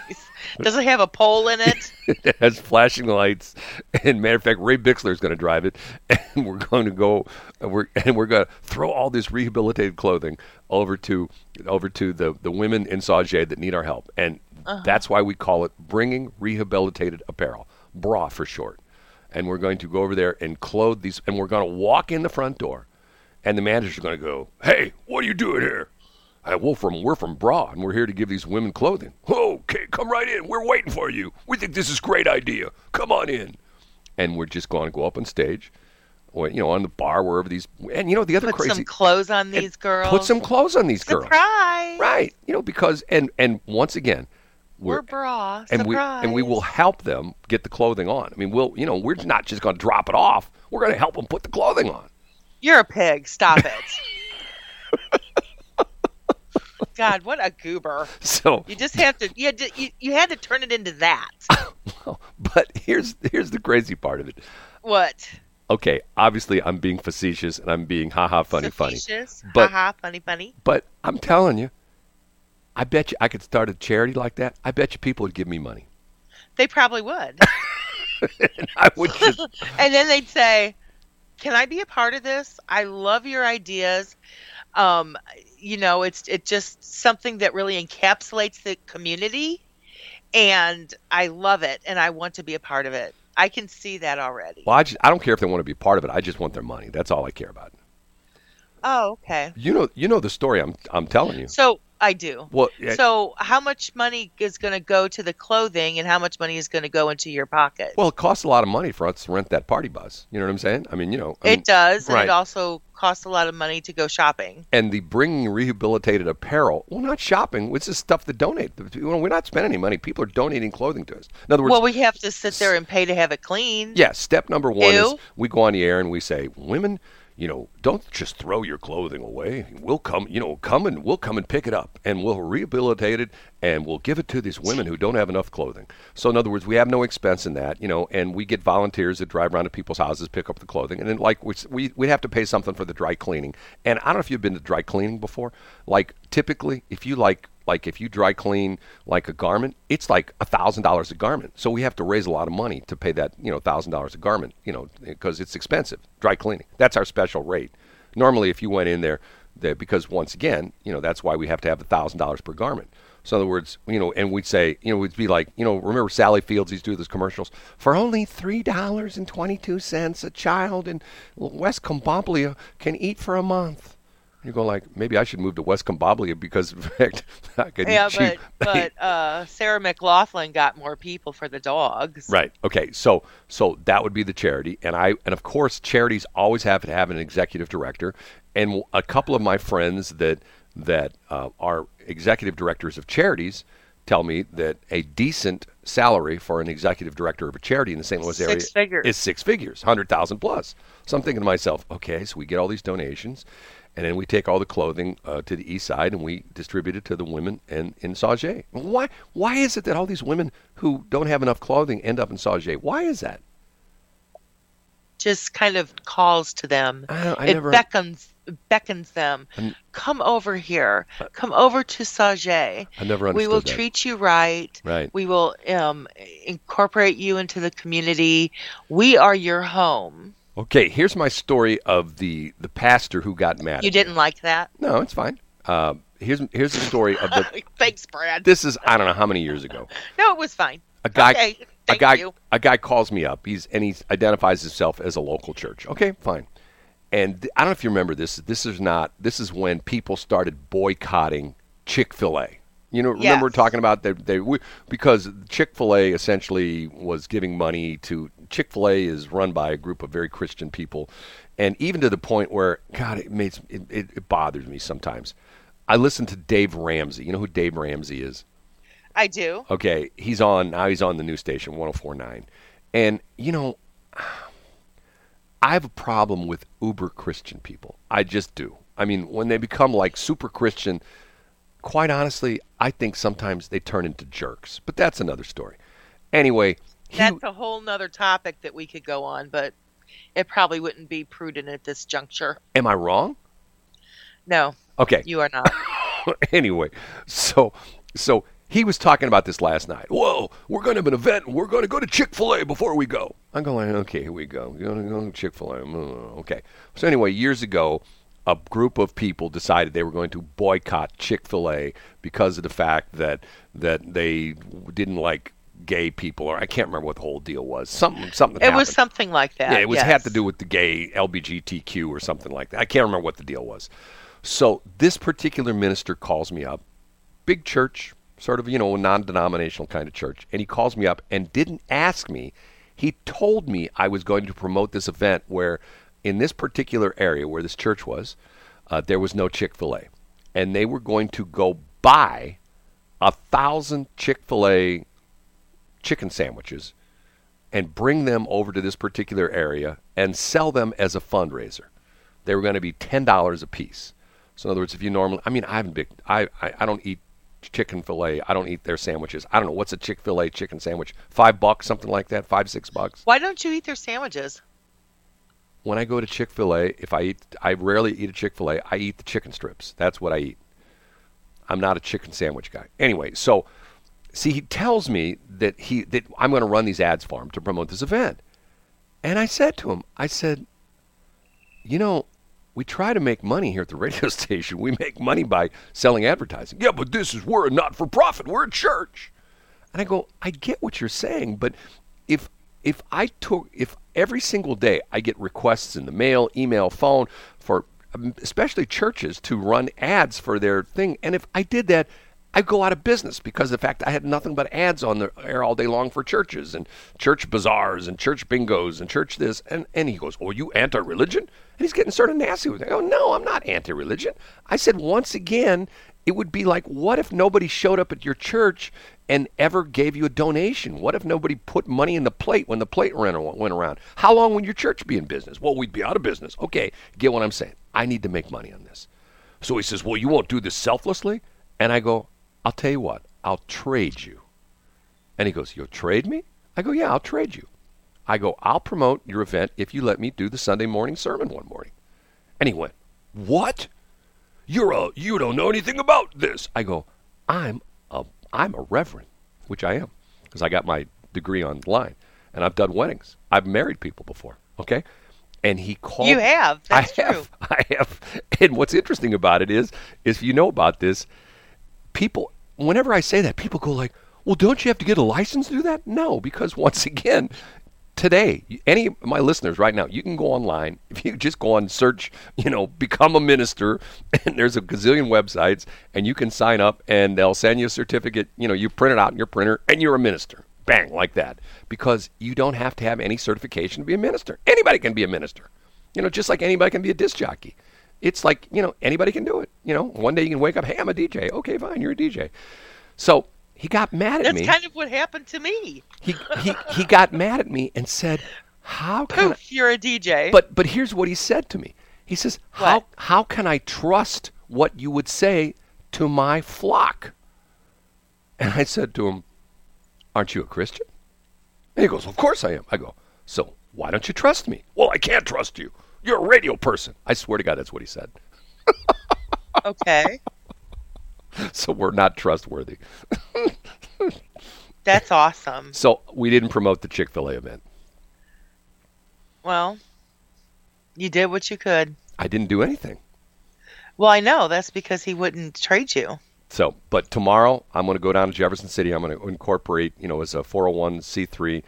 Does it have a pole in it? it has flashing lights. And matter of fact, Ray Bixler is going to drive it, and we're going to go, and we're and we're going to throw all this rehabilitated clothing over to over to the the women in Sauget that need our help, and that's why we call it bringing rehabilitated apparel, bra for short. And we're going to go over there and clothe these, and we're going to walk in the front door, and the manager's are going to go, "Hey, what are you doing here?" Hey, well, from we're from Bra, and we're here to give these women clothing. Okay, come right in. We're waiting for you. We think this is a great idea. Come on in. And we're just going to go up on stage, or you know, on the bar wherever these. And you know, the other Put crazy Put some clothes on these girls. Put some clothes on these girls. Surprise! Right. You know, because and and once again, We're bra. and we and we will help them get the clothing on. I mean, we'll you know, we're not just going to drop it off. We're going to help them put the clothing on. You're a pig. Stop it. God, what a goober! So, You just have to. You had to. You, you had to turn it into that. well, but here's here's the crazy part of it. What? okay, obviously I'm being facetious and I'm being haha funny funny. Facetious? But- Haha, funny, funny. But I'm telling you, I bet you I could start a charity like that. I bet you people would give me money. They probably would. I would just and then they'd say, "Can I be a part of this? I love your ideas. Um, you know, it's it's just something that really encapsulates the community, and I love it, and I want to be a part of it. I can see that already. well, I just I don't care if they want to be part of it. I just want their money. That's all I care about. Oh, okay. You know you know the story I'm I'm telling you. So I do. Well, yeah, So, how much money is going to go to the clothing, and how much money is going to go into your pocket? well, it costs a lot of money for us to rent that party bus. You know what I'm saying? I mean, you know, I mean, it does, and it also costs a lot of money to go shopping. and the bringing rehabilitated apparel. Well, not shopping. It's just stuff to donate. We're not spending any money. People are donating clothing to us. In other words, Well, we have to sit there and pay to have it cleaned. Yeah, step number one is we go on the air and we say, women, you know, don't just throw your clothing away. We'll come, you know, come and we'll come and pick it up and we'll rehabilitate it and we'll give it to these women who don't have enough clothing. So in other words, we have no expense in that, you know, and we get volunteers that drive around to people's houses, pick up the clothing, and then like we we we have to pay something for the dry cleaning. And I don't know if you've been to dry cleaning before. Like typically, if you like like if you dry clean like a garment, it's like a thousand dollars a garment. So we have to raise a lot of money to pay that you know thousand dollars a garment, you know, because it's expensive. Dry cleaning. That's our special rate. Normally, if you went in there, there because once again, you know, that's why we have to have a thousand dollars per garment. So in other words, you know, and we'd say, you know, we'd be like, you know, remember Sally Fields used to do those commercials for only three dollars and twenty two cents a child in West Comboblia can eat for a month. You go like, maybe I should move to West Comboblia because in fact I could Yeah, eat cheap. but but uh, Sarah McLachlan got more people for the dogs. Right. Okay. So so that would be the charity, and I and of course charities always have to have an executive director, and a couple of my friends that that uh, are executive directors of charities tell me that a decent salary for an executive director of a charity in the St. Louis area is six figures, hundred thousand plus. So I'm thinking to myself, okay, so we get all these donations, and then we take all the clothing uh, to the east side and we distribute it to the women and in Sauget. Why? Why is it that all these women who don't have enough clothing end up in Sauget? Why is that? Just kind of calls to them. I, I it never. beckons beckons them. Come over here. Come over to Sauget. I never understood We will that. treat you right. Right. We will um, incorporate you into the community. We are your home. Okay, here's my story of the the pastor who got mad. You didn't like that? No, it's fine. Uh, here's here's the story of the. Thanks, Brad. This is I don't know how many years ago. no, it was fine. A guy, Okay, a thank guy, you. a guy calls me up. He's and he identifies himself as a local church. Okay, fine. And I don't know if you remember this. This is not. This is when people started boycotting Chick Fil A. You know, remember Yes. talking about they, they we, because Chick Fil A essentially was giving money to Chick Fil A is run by a group of very Christian people, and even to the point where God, it makes it, it, it bothers me sometimes. I listen to Dave Ramsey. You know who Dave Ramsey is? I do. Okay, he's on now. He's on the new station 104.9, and you know, I have a problem with uber Christian people. I just do. I mean, when they become like super Christian, quite honestly, I think sometimes they turn into jerks. But that's another story. Anyway, he, That's a whole nother topic that we could go on, but it probably wouldn't be prudent at this juncture. am I wrong? No, Okay. you are not. anyway, so so he was talking about this last night. Whoa, we're going to have an event. and We're going to go to Chick Fil A before we go. I'm going. Okay, here we go. We're going to go to Chick Fil A. Mm, okay. So anyway, years ago, a group of people decided they were going to boycott Chick Fil A because of the fact that that they didn't like gay people, or I can't remember what the whole deal was. Something something. It was something like that. Yeah, it was yes. had to do with the gay LBGTQ or something like that. I can't remember what the deal was. So this particular minister calls me up, big church, sort of you know a non-denominational kind of church, and he calls me up and didn't ask me. He told me I was going to promote this event where, in this particular area where this church was, uh, there was no Chick Fil A, and they were going to go buy a thousand Chick Fil A chicken sandwiches and bring them over to this particular area and sell them as a fundraiser. They were going to be ten dollars a piece. So in other words, if you normally, I mean, I haven't big, I, I, I don't eat chicken fillet. I don't eat their sandwiches. I don't know what's a Chick Fil A chicken sandwich. Five bucks, something like that. Five six bucks. Why don't you eat their sandwiches? When I go to Chick Fil A, if I eat, I rarely eat a Chick Fil A. I eat the chicken strips. That's what I eat. I'm not a chicken sandwich guy. Anyway, so see, he tells me that he that I'm going to run these ads for him to promote this event, and I said to him, I said, you know, we try to make money here at the radio station. We make money by selling advertising. Yeah, but this is we're a not-for-profit. We're a church. And I go, I get what you're saying, but if if I took if every single day I get requests in the mail, email, phone for um, especially churches to run ads for their thing, and if I did that, I'd go out of business because of the fact I had nothing but ads on the air all day long for churches and church bazaars and church bingos and church this and and he goes, "Oh, you anti-religion?" And he's getting sort of nasty with it. I go, "No, I'm not anti-religion." I said once again, it would be like, what if nobody showed up at your church and ever gave you a donation? What if nobody put money in the plate when the plate went around? How long would your church be in business? Well, we'd be out of business. Okay, get what I'm saying? I need to make money on this. So he says, Well, you won't do this selflessly? And I go, I'll tell you what, I'll trade you. And he goes, You'll trade me? I go, Yeah, I'll trade you. I go, I'll promote your event if you let me do the Sunday morning sermon one morning. And he went, What? You're a you don't know anything about this. I go, I'm a I'm a reverend, which I am, because I got my degree online, and I've done weddings. I've married people before. Okay, and he called. You have. That's I true. have. I have. And what's interesting about it is, is if you know about this, people. Whenever I say that, people go like, "Well, don't you have to get a license to do that?" No, because once again, today, any of my listeners right now, you can go online. If you just go on search, you know, become a minister, and there's a gazillion websites, and you can sign up, and they'll send you a certificate. You know, you print it out in your printer, and you're a minister. Bang, like that. Because you don't have to have any certification to be a minister. Anybody can be a minister. You know, just like anybody can be a disc jockey. It's like, you know, anybody can do it. You know, one day you can wake up, hey, I'm a DJ. Okay, fine, you're a DJ. So he got mad at That's me. That's kind of what happened to me. he, he, he got mad at me and said, how can I, you're a DJ. but but here's what he said to me. He says, "How What? how can I trust what you would say to my flock?" And I said to him, "Aren't you a Christian?" And he goes, "Of course I am." I go, "So why don't you trust me?" Well, I can't trust you. You're a radio person. I swear to God, that's what he said. okay, So we're not trustworthy. that's awesome. So we didn't promote the Chick Fil A event. Well, you did what you could. I didn't do anything. Well, I know that's because he wouldn't trade you. So, but tomorrow I'm going to go down to Jefferson City. I'm going to incorporate, you know, as a 401c3,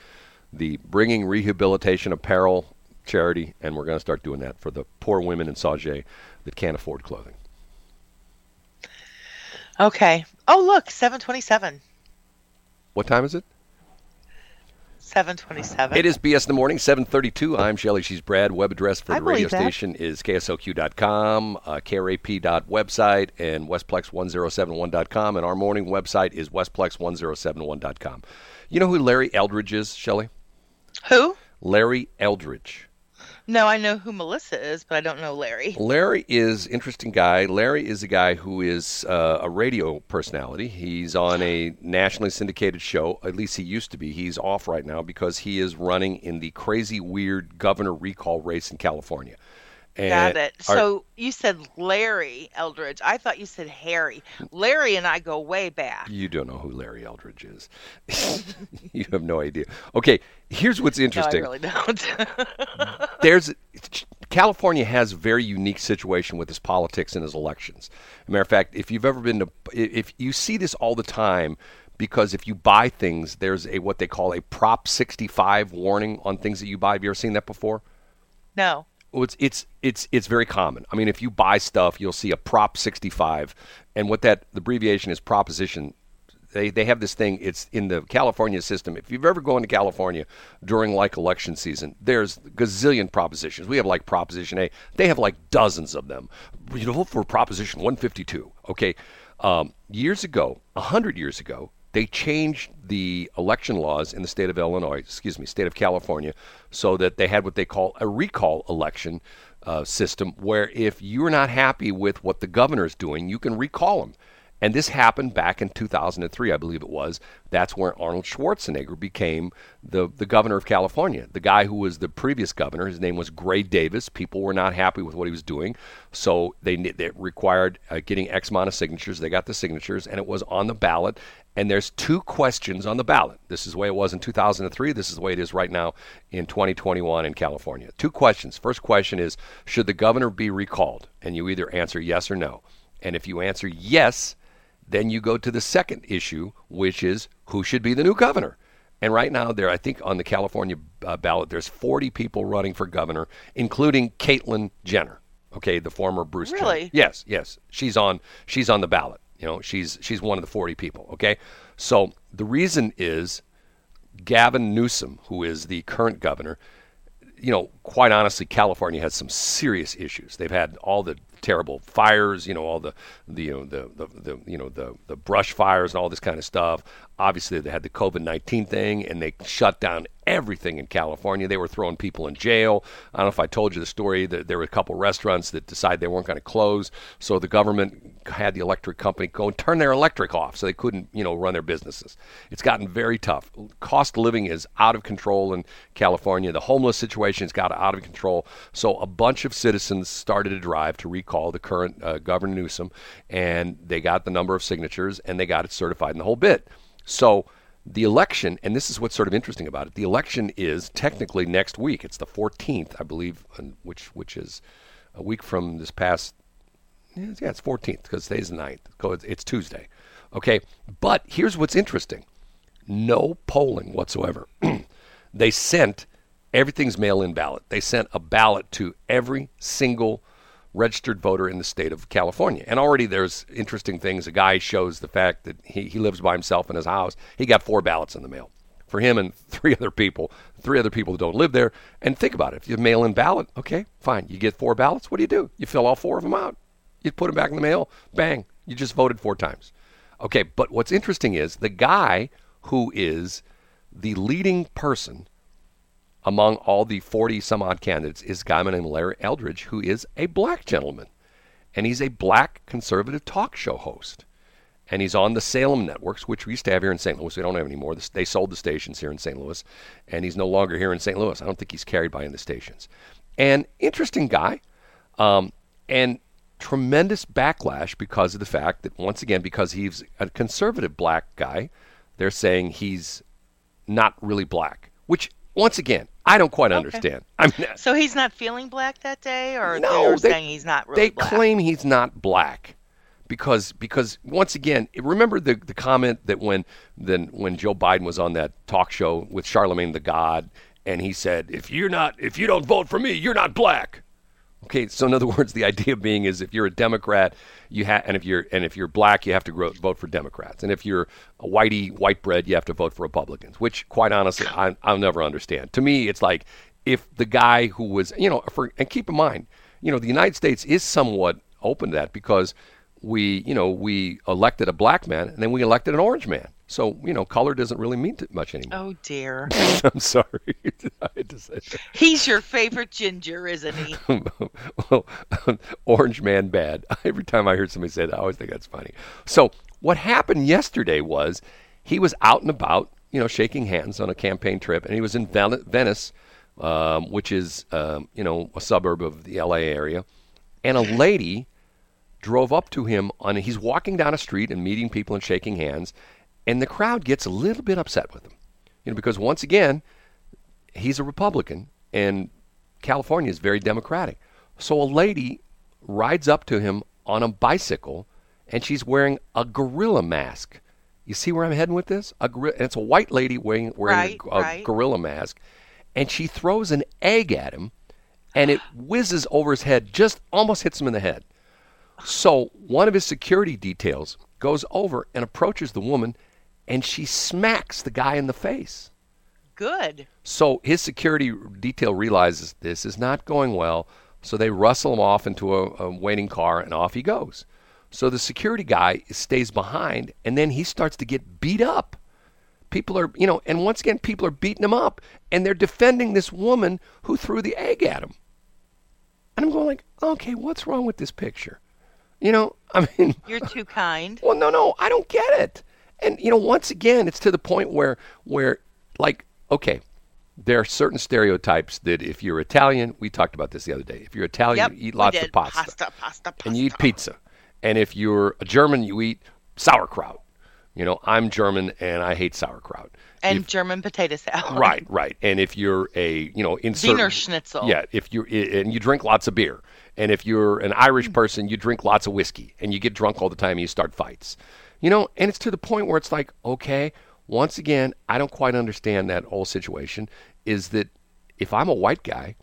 the Bringing Rehabilitation Apparel charity, and we're going to start doing that for the poor women in Sauget that can't afford clothing. Okay. Oh, look, 727. What time is it? 727. It is BS in the morning, 732. I'm Shelly. She's Brad. Web address for I the radio that. station is ksOQ.com, uh, krap.website, and westplex1071.com. And our morning website is westplex1071.com. You know who Larry Eldridge is, Shelly? Who? Larry Eldridge. No, I know who Melissa is, but I don't know Larry. Larry is interesting guy. Larry is a guy who is uh, a radio personality. He's on a nationally syndicated show. At least he used to be. He's off right now because he is running in the crazy, weird governor recall race in California. And Got it. our- So you said Larry Eldridge. I thought you said Harry. Larry and I go way back. you don't know who Larry Eldridge is. you have no idea. Okay, here's what's No, I interesting. really don't. there's California has a very unique situation with his politics and his elections. Matter of fact, if you've ever been to, if you see this all the time, because if you buy things, there's a what they call a Prop 65 warning on things that you buy. Have you ever seen that before? no. It's it's it's it's very common. I mean, if you buy stuff, you'll see a Prop 65, and what that the abbreviation is proposition. They they have this thing. It's in the California system. If you've ever gone to California during like election season, there's gazillion propositions. We have like Proposition A. They have like dozens of them. You know, for Proposition 152. Okay, um, years ago, hundred years ago, they changed the election laws in the state of Illinois, excuse me, state of California, so that they had what they call a recall election uh, system, where if you're not happy with what the governor is doing, you can recall him. And this happened back in 2003, I believe it was. That's where Arnold Schwarzenegger became the, the governor of California. The guy who was the previous governor, his name was Gray Davis. People were not happy with what he was doing, so they, they required uh, getting X amount of signatures. They got the signatures, and it was on the ballot. And there's two questions on the ballot. This is the way it was in 2003. This is the way it is right now in 2021 in California. Two questions. First question is Should the governor be recalled? And you either answer yes or no. And if you answer yes, then you go to the second issue, which is who should be the new governor. And right now, there, I think on the California uh, ballot, there's 40 people running for governor, including Caitlyn Jenner. Okay, the former Bruce. Jenner. Really? Yes, yes. She's on. She's on the ballot. You know, she's she's one of the 40 people. Okay, so the reason is Gavin Newsom, who is the current governor, you know, quite honestly, California has some serious issues. They've had all the terrible fires, you know, all the, the you know the, the, the you know the the brush fires and all this kind of stuff. Obviously, they had the COVID nineteen thing, and they shut down everything in California. They were throwing people in jail. I don't know if I told you the story that there were a couple restaurants that decided they weren't going to close, so the government had the electric company go and turn their electric off, so they couldn't you know run their businesses. It's gotten very tough. Cost of living is out of control in California. The homeless situation's got out of control. So a bunch of citizens started a drive to recall the current uh, Governor Newsom, and they got the number of signatures and they got it certified in the whole bit. So the election, and this is what's sort of interesting about it. The election is technically next week. It's the 14th, I believe, which which is a week from this past. Yeah, it's 14th because today's the 9th. It's- Tuesday. Okay, but here's what's interesting: no polling whatsoever. they sent everything's mail-in ballot. They sent a ballot to every single registered voter in the state of California. And already there's interesting things. A guy shows the fact that he, he lives by himself in his house. He got four ballots in the mail for him and three other people, three other people that don't live there. And think about it. If you mail in ballot, okay, fine. You get four ballots. What do you do? You fill all four of them out. You put them back in the mail. Bang. You just voted four times. Okay, but what's interesting is the guy who is the leading person among all the 40 some odd candidates is a guy named Larry Eldridge, who is a black gentleman. And he's a black conservative talk show host. And he's on the Salem networks, which we used to have here in St. Louis. We don't have anymore. They sold the stations here in St. Louis. And he's no longer here in St. Louis. I don't think he's carried by of the stations. And interesting guy. Um, and tremendous backlash because of the fact that, once again, because he's a conservative black guy, they're saying he's not really black, which once again, I don't quite understand. I mean, uh, So he's not feeling black that day, or No, they're they- saying he's not really they black? claim he's not black because because once again remember the the comment that when then when Joe Biden was on that talk show with Charlamagne tha God and he said if you're not if you don't vote for me you're not black okay so in other words the idea being is if you're a Democrat you have and if you're and if you're black you have to grow, vote for Democrats. And if you're a whitey white bread you have to vote for Republicans which quite honestly I, I'll never understand. To me it's like if the guy who was you know for and keep in mind you know the United States is somewhat open to that because we you know we elected a black man and then we elected an orange man so you know color doesn't really mean much anymore Oh dear, i'm sorry I had to say that. he's your favorite ginger, isn't he? well, orange man bad. Every time I hear somebody say that, I always think that's funny. So what happened yesterday was he was out and about, you know, shaking hands on a campaign trip, and he was in Ven- Venice, um, which is, um, you know, a suburb of the L.A. area, and a lady drove up to him on. He's walking down a street and meeting people and shaking hands, and the crowd gets a little bit upset with him, you know, because once again, he's a Republican and California is very democratic. So a lady rides up to him on a bicycle and she's wearing a gorilla mask. You see where I'm heading with this? A gorilla, and it's a white lady wearing wearing Right, a, a right. gorilla mask, and she throws an egg at him, and it whizzes over his head, just almost hits him in the head. So one of his security details goes over and approaches the woman, and she smacks the guy in the face. Good. So his security detail realizes this is not going well, so they rustle him off into a, a waiting car and off he goes. So the security guy stays behind and then he starts to get beat up. People are, you know, and once again, people are beating him up and they're defending this woman who threw the egg at him. And I'm going like, okay, what's wrong with this picture? You know, I mean, You're too kind. well, no, no, I don't get it. And you know, once again, it's to the point where, where, like, okay, there are certain stereotypes that if you're Italian, we talked about this the other day. If you're Italian, Yep, you eat lots of pasta, pasta, pasta, pasta. and you eat pizza. And if you're a German, you eat sauerkraut. You know, I'm German and I hate sauerkraut. and If- German potato salad. right, right. And if you're a, you know, Wiener Schnitzel. yeah, if you and you drink lots of beer, and if you're an Irish mm. person, you drink lots of whiskey, and you get drunk all the time, and you start fights, you know. And it's to the point where it's like, okay, once again, I don't quite understand that whole situation. Is that if I'm a white guy,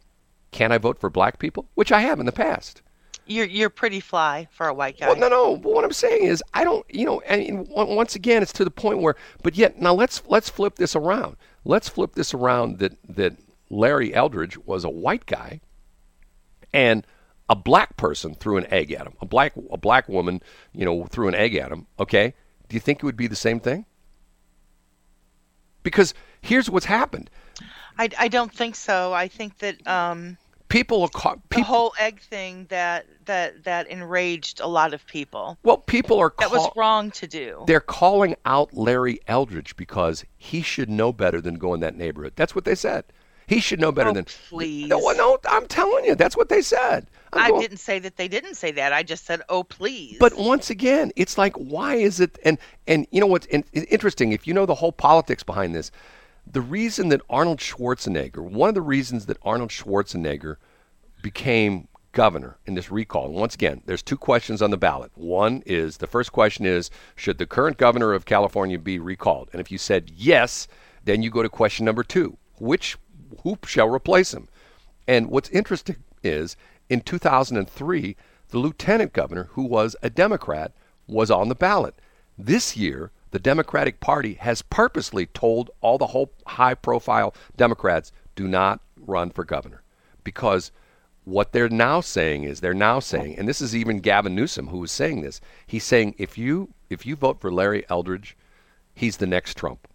can I vote for black people? Which I have in the past. You're you're pretty fly for a white guy. Well, no, no. But what I'm saying is, I don't. You know, and on- once again, it's to the point where. But yet, now let's let's flip this around. Let's flip this around. That that Larry Eldridge was a white guy, and a black person threw an egg at him. A black a black woman, you know, threw an egg at him. Okay, do you think it would be the same thing? Because here's what's happened. I, I don't think so. I think that um, People are caught. the whole egg thing that that that enraged a lot of people. well, people are. That was wrong to do. They're calling out Larry Eldridge because he should know better than go in that neighborhood. That's what they said. He should know better Oh, than. please. No, no, I'm telling you, that's what they said. I'm I going- didn't say that they didn't say that. I just said, "Oh, please." But once again, it's like, why is it? And and you know what's in, interesting? If you know the whole politics behind this, the reason that Arnold Schwarzenegger, one of the reasons that Arnold Schwarzenegger became governor in this recall. And once again, there's two questions on the ballot. One is the first question is should the current governor of California be recalled? And if you said yes, then you go to question number two, which who shall replace him? And what's interesting is in 2003, the lieutenant governor, who was a Democrat, was on the ballot. This year, the Democratic Party has purposely told all the whole high profile Democrats do not run for governor because what they're now saying is they're now saying and this is even Gavin Newsom who is saying this he's saying if you if you vote for Larry Eldridge he's the next Trump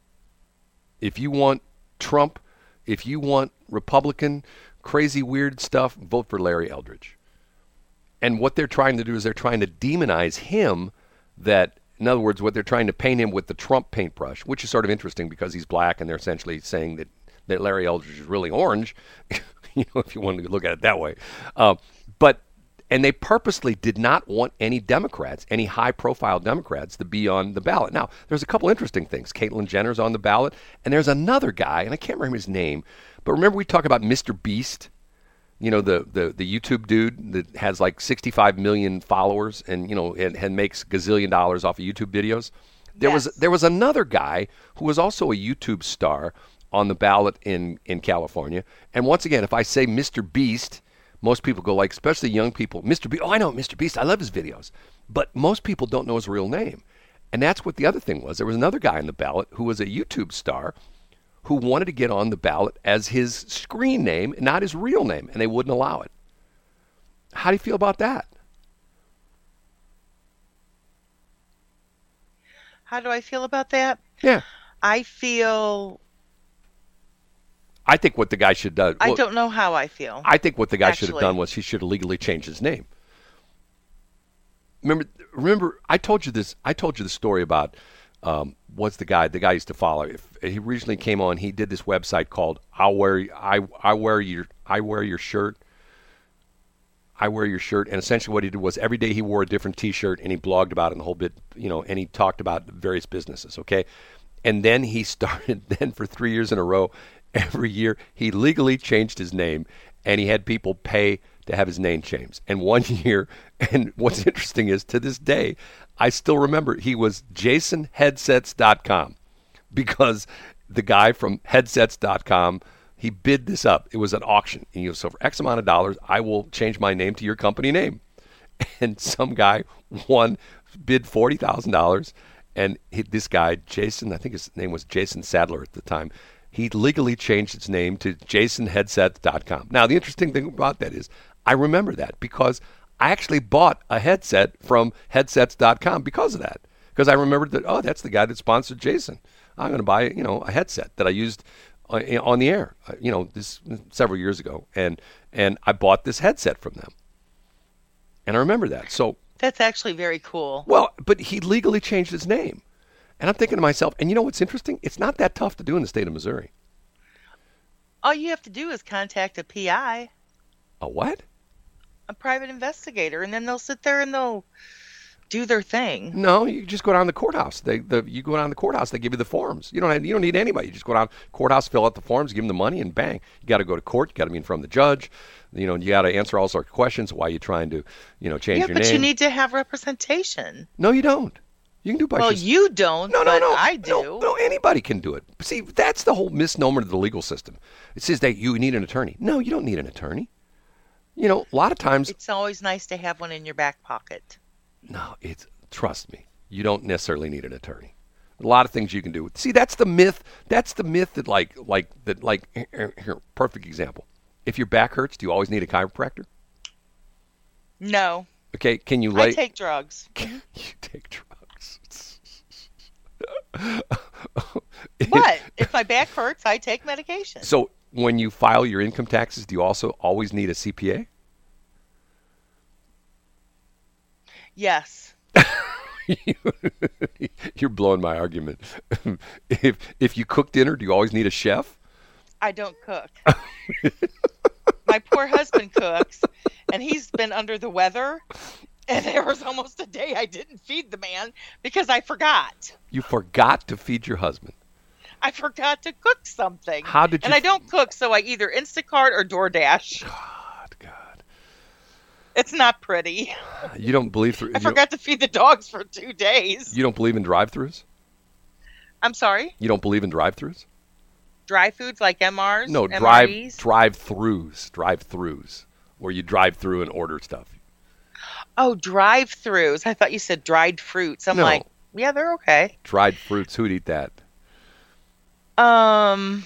if you want Trump if you want Republican crazy weird stuff vote for Larry Eldridge. And what they're trying to do is they're trying to demonize him that in other words what they're trying to paint him with the Trump paintbrush which is sort of interesting because he's black and they're essentially saying that that Larry Eldridge is really orange you know if you want to look at it that way. Uh, but and they purposely did not want any Democrats, any high profile Democrats, to be on the ballot. Now, there's a couple interesting things. Caitlyn Jenner's on the ballot, and there's another guy, and I can't remember his name, But remember, we talk about Mr. Beast. You know the, the, the YouTube dude that has like 65 million followers and you know and, and makes gazillion dollars off of YouTube videos. There was there was another guy who was also a YouTube star on the ballot in in California. And once again, if I say Mr. Beast, most people go like, especially young people, Mr. Beast. Oh, I know Mr. Beast. I love his videos. But most people don't know his real name. And that's what the other thing was. There was another guy on the ballot who was a YouTube star who wanted to get on the ballot as his screen name, not his real name, and they wouldn't allow it. How do you feel about that? How do I feel about that? Yeah. I feel I think what the guy should do. I don't know how I feel. I think what the guy should have done was he should have legally changed his name. Remember, remember, I told you this. I told you the story about um, what's the guy? The guy I used to follow. If he originally came on, he did this website called "I wear I I wear your I wear your shirt." I wear your shirt, and essentially what he did was every day he wore a different T-shirt, and he blogged about it and the whole bit, you know, and he talked about various businesses. Okay, and then he started. Then for three years in a row, every year he legally changed his name, and he had people pay to have his name changed. And one year, and what's interesting is to this day, I still remember he was JasonHeadsets.com because the guy from Headsets.com he bid this up. It was an auction. And he goes, so for X amount of dollars, I will change my name to your company name. And some guy won, bid forty thousand dollars, and he, this guy Jason, I think his name was Jason Sadler at the time. He legally changed its name to JasonHeadsets.com. Now the interesting thing about that is, I remember that because I actually bought a headset from Headsets.com because of that. Because I remembered that oh, that's the guy that sponsored Jason. I'm going to buy you know a headset that I used on on the air, uh, you know, this several years ago, and and I bought this headset from them, and I remember that. So, That's actually very cool. well, but he legally changed his name, and I'm thinking to myself, and you know what's interesting? It's not that tough to do in the state of Missouri. All you have to do is contact a PI, A what? a private investigator, and then they'll sit there and they'll do their thing. No, you just go down to the courthouse. They, the, you go down to the courthouse. They give you the forms. You don't, have, you don't need anybody. You just go down courthouse, fill out the forms, give them the money, and bang. You got to go to court. You got to be in front of the judge. You know, you got to answer all sorts of questions. Why are you trying to, you know, change Yeah, your but you need to have representation. no, you don't. You can do by Well, you don't, No, no, but no. I do. No, no, anybody can do it. See, that's the whole misnomer of the legal system. It says that you need an attorney. No, you don't need an attorney. You know, a lot of times, It's always nice to have one in your back pocket. no, it's trust me, you don't necessarily need an attorney. A lot of things you can do. See, that's the myth. That's the myth that like like that like here, here perfect example. If your back hurts, do you always need a chiropractor? No, Okay, can you lay I take drugs. you take drugs? What? if my back hurts, I take medication. So when you file your income taxes, do you also always need a CPA? Yes. You're blowing my argument. if if you cook dinner, do you always need a chef? I don't cook. My poor husband cooks, and he's been under the weather. And there was almost a day I didn't feed the man because I forgot. You forgot to feed your husband. I forgot to cook something. How did you And I don't cook, so I either Instacart or DoorDash. God, God. It's not pretty. You don't believe through. I forgot to feed the dogs for two days. You don't believe in drive-throughs. I'm sorry. You don't believe in drive-throughs. Dry foods like MRs. No, drive MREs? drive-throughs, drive-throughs, where you drive through and order stuff. Oh, drive-throughs. I thought you said dried fruits. I'm No. like, yeah, they're okay. Dried fruits. Who'd eat that? Um,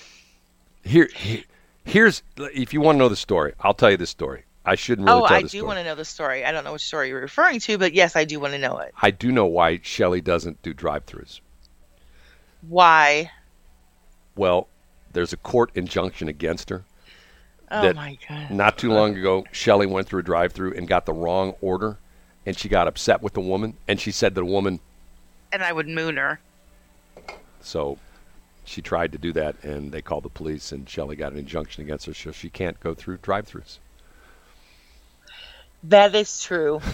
Here, here, here's. If you want to know the story, I'll tell you the story. I shouldn't really oh, I do want to know the story. I don't know which story you're referring to, but yes, I do want to know it. I do know why Shelley doesn't do drive-throughs. Why? Well, there's a court injunction against her. Oh That- my god. Not too long ago, Shelley went through a drive-through and got the wrong order, and she got upset with the woman, and she said to the woman, And I would moon her. so she tried to do that, and they called the police, and Shelley got an injunction against her, so she can't go through drive-throughs. That is true.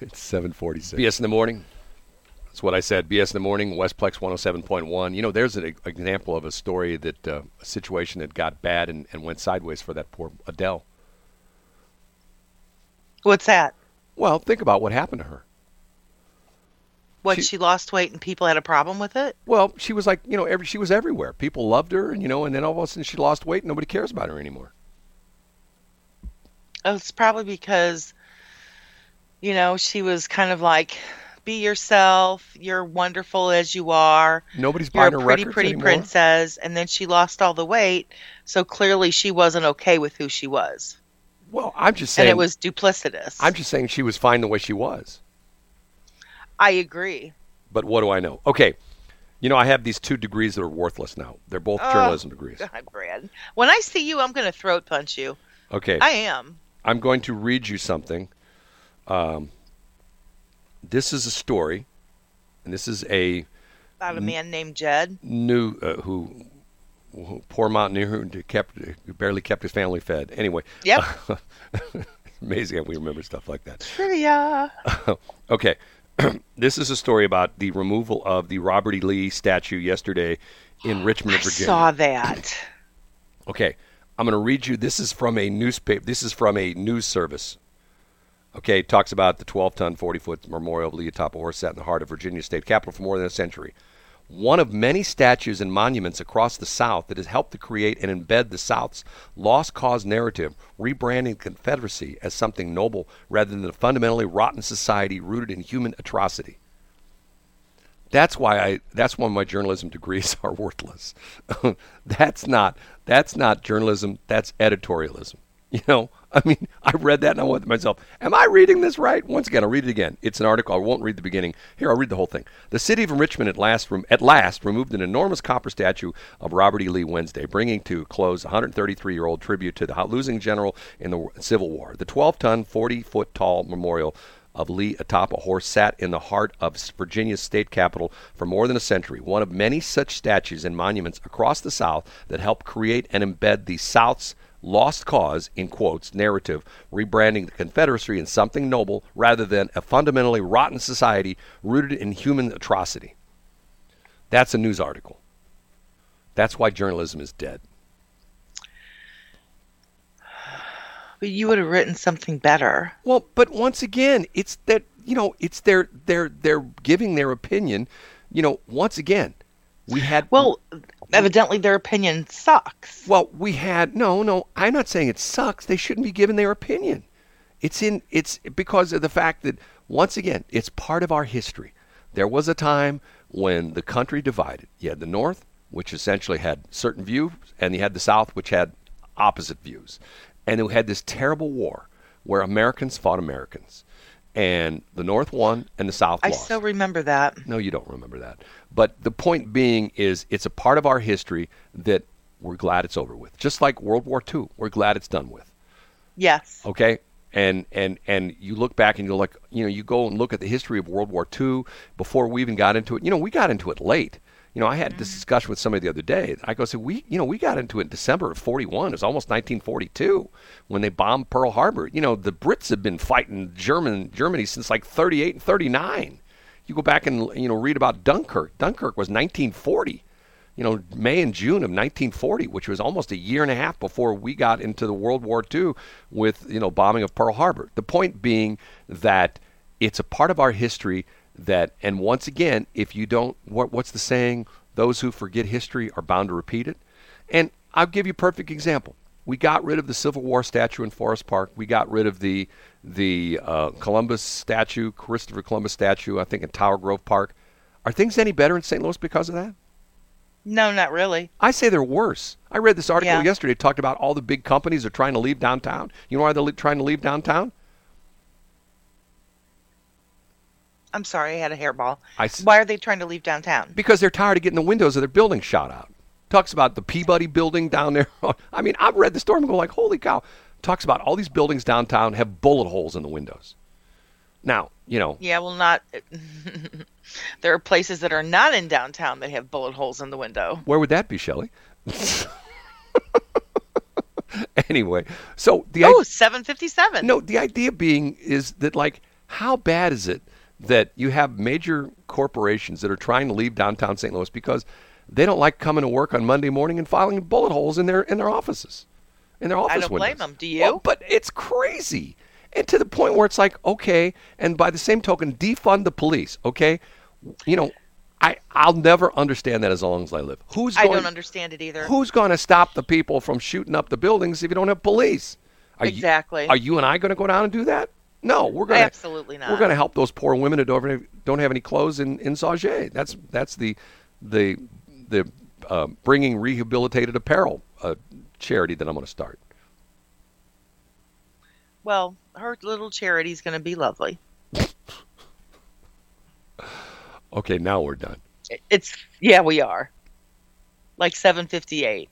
It's 746. BS in the morning. That's what I said. BS in the morning, Westplex 107.1. You know, there's an example of a story that uh, a situation that got bad and, and went sideways for that poor Adele. What's that? Well, think about what happened to her. What She- she, lost weight and people had a problem with it? Well, she was like, you know, every she was everywhere. People loved her, and you know, and then all of a sudden she lost weight. and Nobody cares about her anymore. Oh, It's probably because, you know, she was kind of like, be yourself. You're wonderful as you are. Nobody's You're buying a her pretty, records pretty anymore. princess. And then she lost all the weight. So clearly she wasn't okay with who she was. Well, I'm just saying. and it was duplicitous. I'm just saying she was fine the way she was. I agree. But what do I know? Okay, you know, I have these two degrees that are worthless now. They're both Oh, journalism degrees. God, Brad. When I see you, I'm going to throat punch you. Okay, I am. I'm going to read you something. Um, this is a story, and this is a About a man named Jed. new uh, who, who poor mountaineer who kept who barely kept his family fed. Anyway, Yep. amazing how we remember stuff like that. Trivia. Okay, this is a story about the removal of the Robert E. Lee statue yesterday in Richmond, I Virginia. saw that. Okay, I'm going to read you. This is from a newspaper. This is from a news service. Okay, talks about the 12-ton, 40-foot memorial of Lee atop a sat in the heart of Virginia state capital for more than a century. One of many statues and monuments across the South that has helped to create and embed the South's lost cause narrative, rebranding Confederacy as something noble rather than a fundamentally rotten society rooted in human atrocity. That's why I. That's why my journalism degrees are worthless. that's not. That's not journalism. That's editorialism. You know. I mean, I read that and I went to myself, "Am I reading this right?" Once again, I'll read it again. It's an article. I won't read the beginning. Here, I'll read the whole thing. The city of Richmond at last, at last, removed an enormous copper statue of Robert E. Lee Wednesday, bringing to close a 133-year-old tribute to the losing general in the Civil War. The 12-ton, 40-foot-tall memorial of Lee atop a horse sat in the heart of Virginia's state capital for more than a century, one of many such statues and monuments across the South that helped create and embed the South's lost cause, in quotes, narrative, rebranding the Confederacy in something noble rather than a fundamentally rotten society rooted in human atrocity. That's a news article. That's why journalism is dead. But you would have written something better. Well, but once again, it's that you know, it's their they're they're giving their opinion. You know, once again, we had Well, evidently their opinion sucks. well, we had no, no. I'm not saying it sucks. They shouldn't be giving their opinion. It's in it's because of the fact that once again, it's part of our history. There was a time when the country divided. You had the North, which essentially had certain views, and you had the South, which had opposite views. And we had this terrible war where Americans fought Americans. And the North won and the South won. I lost. still remember that. No, you don't remember that. But the point being is it's a part of our history that we're glad it's over with. Just like World War II, we're glad it's done with. Yes. Okay? And and and you look back and you're like, you know, you go and look at the history of World War II before we even got into it. You know, we got into it late. You know, I had this mm. discussion with somebody the other day. I go, say, we, you know, we got into it in December of 41. It was almost 1942 when they bombed Pearl Harbor. You know, the Brits have been fighting German Germany since like 38 and 39. You go back and you know read about Dunkirk. Dunkirk was 1940. You know, May and June of 1940, which was almost a year and a half before we got into the World War II with you know bombing of Pearl Harbor. The point being that it's a part of our history that, and once again, if you don't, what, what's the saying? Those who forget history are bound to repeat it. And I'll give you a perfect example. We got rid of the Civil War statue in Forest Park. We got rid of the the uh, Columbus statue, Christopher Columbus statue, I think in Tower Grove Park. Are things any better in St. Louis because of that? No, not really. I say they're worse. I read this article Yeah. yesterday. It talked about all the big companies are trying to leave downtown. You know why they're trying to leave downtown? I'm sorry, I had a hairball. I s- Why are they trying to leave downtown? because they're tired of getting the windows of their building shot out. Talks about the Peabody building down there. I mean, I've read the story and go like, holy cow. Talks about all these buildings downtown have bullet holes in the windows. Now, you know, Yeah, well, not. there are places that are not in downtown that have bullet holes in the window. where would that be, Shelley? anyway, so the Oh, idea, 757. no, the idea being is that like, how bad is it that you have major corporations that are trying to leave downtown St. Louis because they don't like coming to work on Monday morning and filing bullet holes in their in their offices, in their office I don't blame them. Do you? Well, but it's crazy, and to the point where it's like, okay, and by the same token, defund the police. Okay, you know, I I'll never understand that as long as I live. Who's I don't understand it either. Who's going to stop the people from shooting up the buildings if you don't have police? Are you- Exactly. are you and I going to go down and do that? No, we're going to Absolutely not. We're going to help those poor women who don't have, don't have any clothes in in Sauget. That's that's the the the uh, bringing rehabilitated apparel uh, charity that I'm going to start. Well, her little charity is going to be lovely. Okay, now we're done. It's yeah, we are. Like 758.